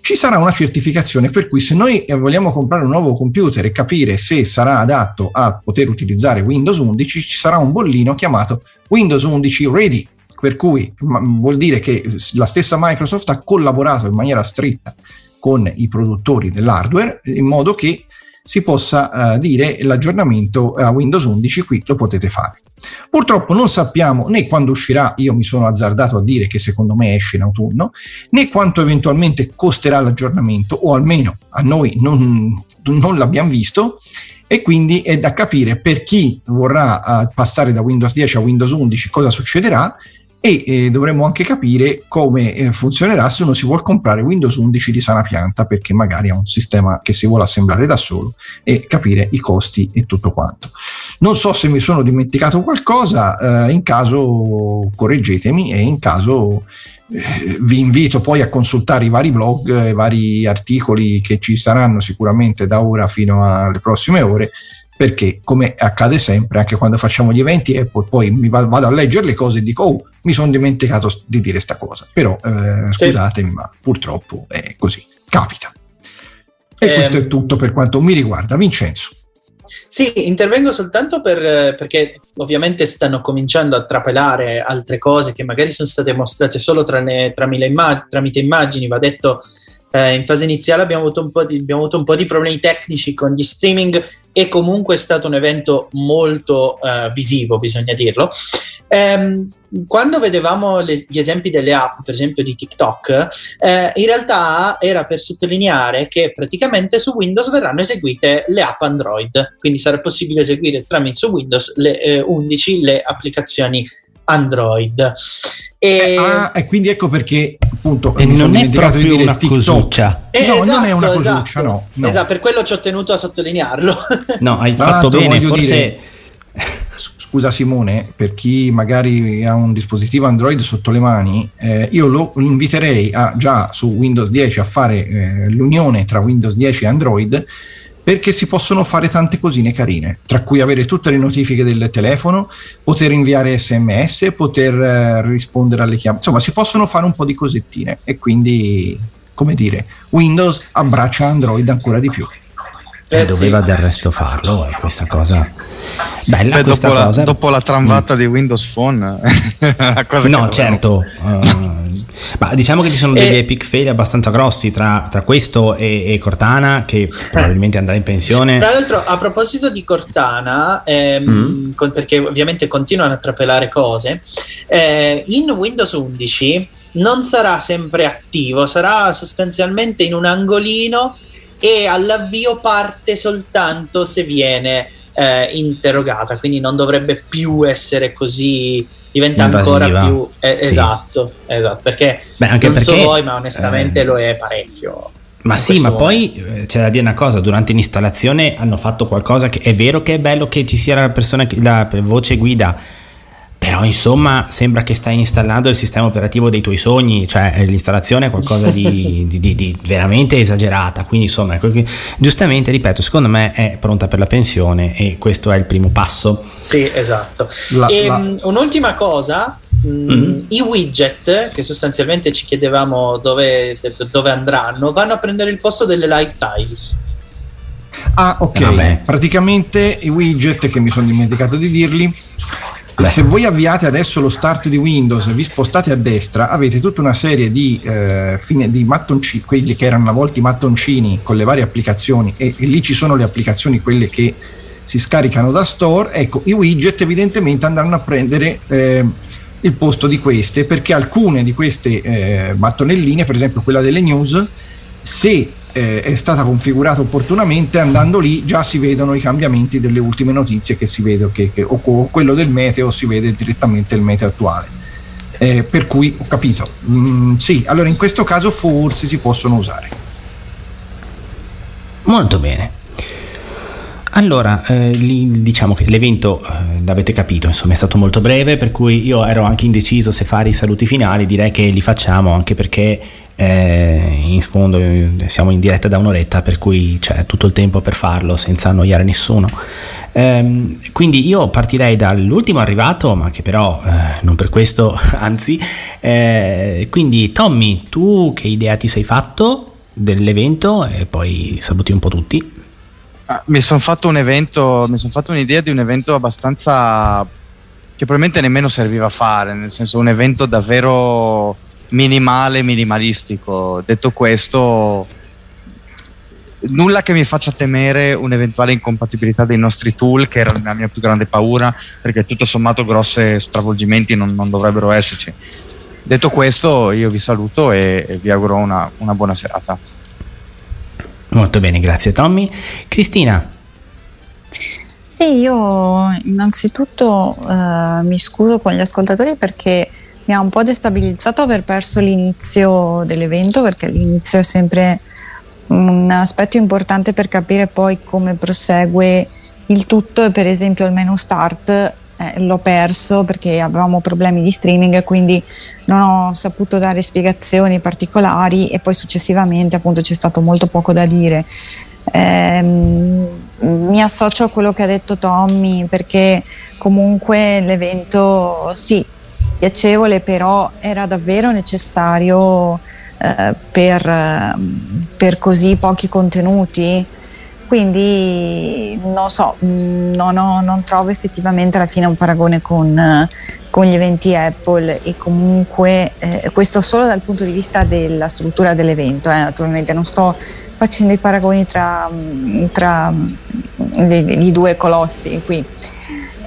ci sarà una certificazione per cui se noi vogliamo comprare un nuovo computer e capire se sarà adatto a poter utilizzare Windows 11, ci sarà un bollino chiamato Windows 11 Ready, per cui vuol dire che la stessa Microsoft ha collaborato in maniera stretta con i produttori dell'hardware in modo che si possa eh, dire l'aggiornamento a Windows 11 qui lo potete fare. Purtroppo non sappiamo né quando uscirà, io mi sono azzardato a dire che secondo me esce in autunno, né quanto eventualmente costerà l'aggiornamento, o almeno a noi non, non l'abbiamo visto, e quindi è da capire per chi vorrà eh, passare da Windows 10 a Windows 11 cosa succederà e eh, dovremmo anche capire come eh, funzionerà se uno si vuole comprare Windows 11 di sana pianta perché magari ha un sistema che si vuole assemblare da solo e capire i costi e tutto quanto. Non so se mi sono dimenticato qualcosa, eh, in caso correggetemi e in caso eh, vi invito poi a consultare i vari blog, eh, i vari articoli che ci saranno sicuramente da ora fino alle prossime ore perché come accade sempre anche quando facciamo gli eventi Apple poi mi va- vado a leggere le cose e dico oh mi sono dimenticato di dire sta cosa però eh, Sì. scusatemi ma purtroppo è così capita e Ehm. questo è tutto per quanto mi riguarda Vincenzo Sì, intervengo soltanto per, perché ovviamente stanno cominciando a trapelare altre cose che magari sono state mostrate solo tra le- tramite, imma- tramite immagini. Va detto, eh, in fase iniziale abbiamo avuto, un po di, abbiamo avuto un po' di problemi tecnici con gli streaming, e comunque è stato un evento molto eh, visivo, bisogna dirlo. Ehm, quando vedevamo le, gli esempi delle app, per esempio di TikTok, eh, in realtà era per sottolineare che praticamente su Windows verranno eseguite le app Android, quindi sarà possibile eseguire tramite su Windows le, eh, 11 le applicazioni Android. E... Ah, e quindi ecco perché appunto e non è proprio una TikTok. cosuccia. Eh, no, esatto, non è una cosuccia, esatto. no, no. Esatto, per quello ci ho tenuto a sottolinearlo. No, hai Tra fatto bene, forse... dire- Scusa Simone, per chi magari ha un dispositivo Android sotto le mani, eh, io lo inviterei a, già su Windows 10 a fare eh, l'unione tra Windows 10 e Android perché si possono fare tante cosine carine, tra cui avere tutte le notifiche del telefono, poter inviare sms, poter eh, rispondere alle chiamate, insomma si possono fare un po' di cosettine e quindi, come dire, Windows abbraccia Android ancora di più. Eh, Eh, sì. doveva del resto farlo, e questa cosa... Bella Beh, questa dopo, la, cosa. dopo la tramvata di Windows Phone, la No, certo. uh, ma diciamo che ci sono degli E- epic fail abbastanza grossi tra, tra questo e, e Cortana, che probabilmente andrà in pensione. Tra l'altro, a proposito di Cortana, ehm, Mm. con- perché ovviamente continuano a trapelare cose, eh, in Windows 11 non sarà sempre attivo, sarà sostanzialmente in un angolino e all'avvio parte soltanto se viene eh, interrogata, quindi non dovrebbe più essere così. Diventa ancora Invasiva. più eh, Sì. esatto, esatto, perché Beh, anche non so perché, voi, ma onestamente eh, lo è parecchio. Ma sì, ma poi eh, c'è da dire una cosa, durante l'installazione hanno fatto qualcosa che è vero che è bello che ci sia la persona, la voce guida, però insomma sembra che stai installando il sistema operativo dei tuoi sogni, cioè eh, l'installazione è qualcosa di, di- di- di veramente esagerata, quindi insomma ecco che- giustamente, ripeto, secondo me è pronta per la pensione e questo è il primo passo. Sì, esatto. La- E, la- mh, un'ultima cosa, Mm. i widget che sostanzialmente ci chiedevamo dove, dove andranno, vanno a prendere il posto delle light tiles. Ah, ok. Vabbè. Praticamente i widget che mi sono dimenticato di dirli. Se voi avviate adesso lo start di Windows e vi spostate a destra, avete tutta una serie di, eh, fine, di mattoncini, quelli che erano una volta i mattoncini con le varie applicazioni, e, e lì ci sono le applicazioni, quelle che si scaricano da store. Ecco, i widget evidentemente andranno a prendere eh, il posto di queste, perché alcune di queste eh, mattonelline, per esempio quella delle news, se eh, è stata configurata opportunamente, andando lì già si vedono i cambiamenti delle ultime notizie che si vede, che, che- o quello del meteo si vede direttamente il meteo attuale. Eh, per cui ho capito, Mm, sì, allora in questo caso forse si possono usare. Molto bene. Allora, eh, diciamo che l'evento, eh, l'avete capito, insomma è stato molto breve, per cui io ero anche indeciso se fare i saluti finali, direi che li facciamo anche perché eh, in sfondo eh, siamo in diretta da un'oretta, per cui c'è tutto il tempo per farlo senza annoiare nessuno. Ehm, quindi io partirei dall'ultimo arrivato, ma che però eh, non per questo, anzi, eh, quindi Tommy, tu che idea ti sei fatto dell'evento e poi saluti un po' tutti? Ah, mi sono fatto un evento, mi sono fatto un'idea di un evento abbastanza che probabilmente nemmeno serviva a fare, nel senso un evento davvero minimale, minimalistico. Detto questo, nulla che mi faccia temere un'eventuale incompatibilità dei nostri tool, che era la mia più grande paura, perché tutto sommato grossi stravolgimenti non, non dovrebbero esserci. Detto questo, io vi saluto e, e vi auguro una- una buona serata. Molto bene, grazie Tommy. Cristina, Sì, io innanzitutto eh, mi scuso con gli ascoltatori perché mi ha un po' destabilizzato aver perso l'inizio dell'evento perché l'inizio è sempre un aspetto importante per capire poi come prosegue il tutto e per esempio il menu start eh, l'ho perso perché avevamo problemi di streaming e quindi non ho saputo dare spiegazioni particolari e poi successivamente appunto c'è stato molto poco da dire. Ehm, mi associo a quello che ha detto Tommy perché comunque l'evento sì piacevole però era davvero necessario eh, per, eh, per così pochi contenuti. Quindi non so, mh, non, ho- non trovo effettivamente alla fine un paragone con, eh, con gli eventi Apple. E comunque eh, questo solo dal punto di vista della struttura dell'evento, eh, naturalmente. Non sto facendo i paragoni tra, mh, tra, di, di due colossi qui.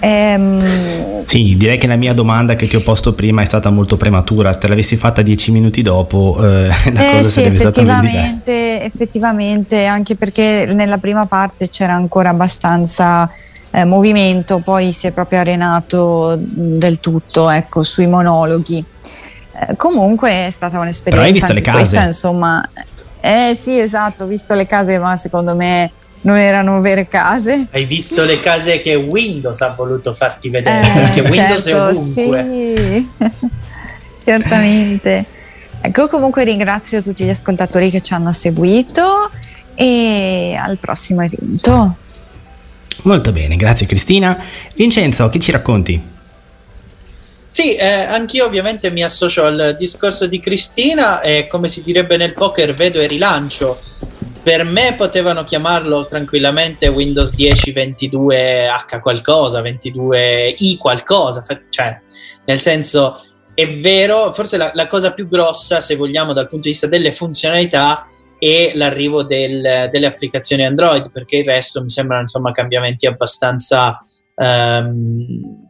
Ehm, Sì, direi che la mia domanda che ti ho posto prima è stata molto prematura. Se te l'avessi fatta dieci minuti dopo, eh, la eh cosa sì, sarebbe stata ben diversa. effettivamente, effettivamente, anche perché nella prima parte c'era ancora abbastanza eh, movimento, poi si è proprio arenato del tutto, ecco, sui monologhi. Eh, comunque è stata un'esperienza. Però hai visto le case? Questa, insomma, eh sì, esatto, ho visto le case, ma secondo me non erano vere case. Hai visto le case che Windows ha voluto farti vedere, Eh, perché Windows certo, è ovunque. Sì, certamente. Ecco, comunque ringrazio tutti gli ascoltatori che ci hanno seguito e al prossimo evento. Molto bene, grazie Cristina. Vincenzo, che ci racconti? Sì, eh, anch'io ovviamente mi associo al discorso di Cristina e come si direbbe nel poker vedo e rilancio. Per me potevano chiamarlo tranquillamente Windows 10 22H qualcosa, 22i qualcosa, cioè nel senso è vero, forse la, la cosa più grossa se vogliamo dal punto di vista delle funzionalità è l'arrivo del- delle applicazioni Android perché il resto mi sembrano insomma cambiamenti abbastanza ehm,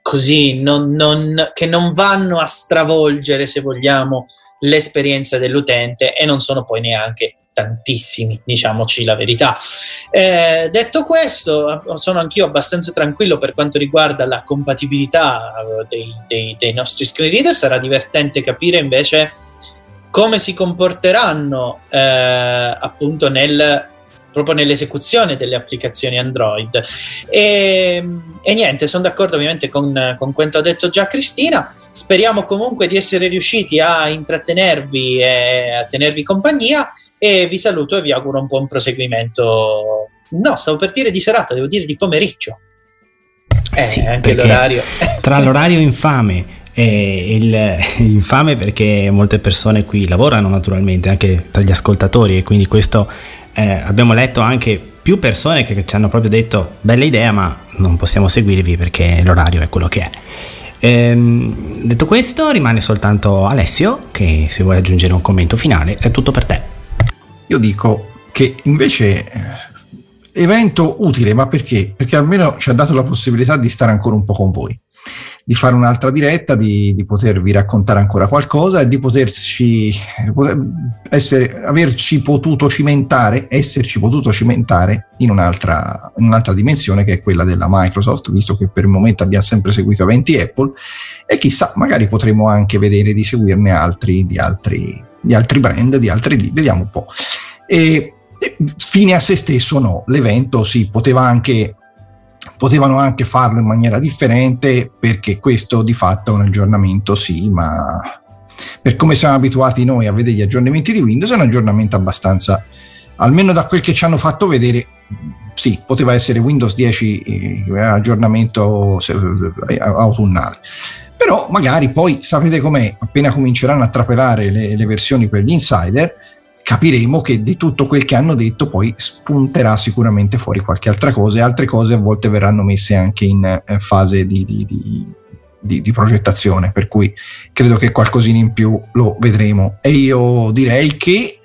così non- non- che non vanno a stravolgere, se vogliamo, l'esperienza dell'utente e non sono poi neanche tantissimi, diciamoci la verità. Eh, detto questo, sono anch'io abbastanza tranquillo per quanto riguarda la compatibilità eh, dei, dei- dei nostri screen reader. Sarà divertente capire invece come si comporteranno eh, appunto nel proprio nell'esecuzione delle applicazioni Android. E, e niente, sono d'accordo ovviamente con, con quanto ha detto già Cristina. Speriamo comunque di essere riusciti a intrattenervi e a tenervi compagnia. E vi saluto e vi auguro un buon proseguimento. No, stavo per dire di serata, devo dire di pomeriggio. Eh, sì, anche l'orario. Tra l'orario infame e il infame perché molte persone qui lavorano naturalmente anche tra gli ascoltatori e quindi questo eh, abbiamo letto anche più persone che ci hanno proprio detto bella idea ma non possiamo seguirvi perché l'orario è quello che è. Ehm, detto questo rimane soltanto Alessio che se vuoi aggiungere un commento finale è tutto per te. Io dico che invece eh, evento utile, ma perché? Perché almeno ci ha dato la possibilità di stare ancora un po' con voi, di fare un'altra diretta, di, di potervi raccontare ancora qualcosa e di poterci poter essere, averci potuto cimentare, esserci potuto cimentare in un'altra, in un'altra dimensione che è quella della Microsoft, visto che per il momento abbiamo sempre seguito eventi Apple e chissà, magari potremo anche vedere di seguirne altri di altri, di altri brand, di altri di, vediamo un po'. E, e fine a se stesso no, l'evento si poteva anche potevano anche farlo in maniera differente perché questo di fatto è un aggiornamento sì, ma per come siamo abituati noi a vedere gli aggiornamenti di Windows è un aggiornamento abbastanza almeno da quel che ci hanno fatto vedere sì, poteva essere Windows 10 eh, aggiornamento eh, autunnale però magari poi sapete com'è? Appena cominceranno a trapelare le, le versioni per gli insider capiremo che di tutto quel che hanno detto poi spunterà sicuramente fuori qualche altra cosa e altre cose a volte verranno messe anche in eh, fase di, di, di, di, di progettazione. Per cui credo che qualcosina in più lo vedremo. E io direi che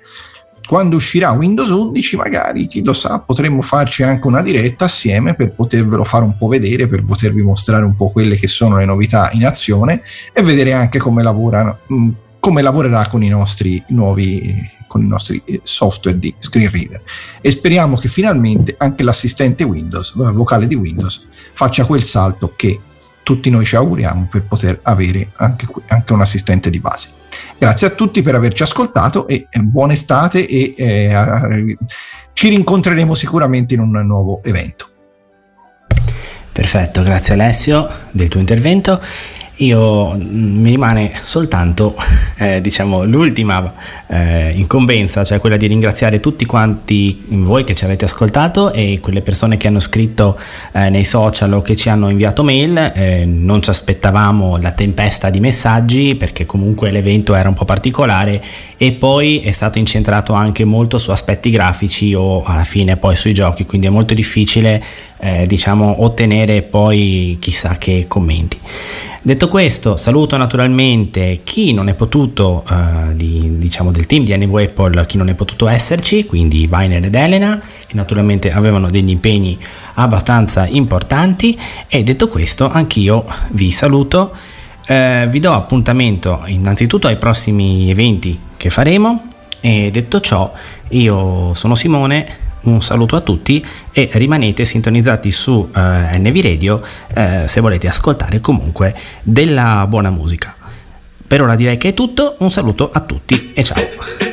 quando uscirà Windows 11 magari chi lo sa potremmo farci anche una diretta assieme per potervelo fare un po' vedere per potervi mostrare un po' quelle che sono le novità in azione e vedere anche come lavorano mh, come lavorerà con i nostri nuovi con i nostri eh, software di screen reader. E speriamo che finalmente anche l'assistente Windows, la vocale di Windows, faccia quel salto che tutti noi ci auguriamo per poter avere anche, anche un assistente di base. Grazie a tutti per averci ascoltato e eh, buona estate e eh, ci rincontreremo sicuramente in un nuovo evento. Perfetto, grazie Alessio del tuo intervento. Io mi rimane soltanto eh, diciamo l'ultima eh, incombenza, cioè quella di ringraziare tutti quanti voi che ci avete ascoltato e quelle persone che hanno scritto eh, nei social o che ci hanno inviato mail. Eh, non ci aspettavamo la tempesta di messaggi perché comunque l'evento era un po' particolare e poi è stato incentrato anche molto su aspetti grafici o alla fine poi sui giochi, quindi è molto difficile eh, diciamo ottenere poi chissà che commenti. Detto questo, saluto naturalmente chi non è potuto, uh, di, diciamo del team di NW Apple, chi non è potuto esserci, quindi Viner ed Elena, che naturalmente avevano degli impegni abbastanza importanti. E detto questo, anch'io vi saluto. Uh, vi do appuntamento innanzitutto ai prossimi eventi che faremo. E detto ciò, io sono Simone un saluto a tutti e rimanete sintonizzati su eh, NV Radio uh, se volete ascoltare comunque della buona musica. Per ora direi che è tutto, un saluto a tutti e ciao.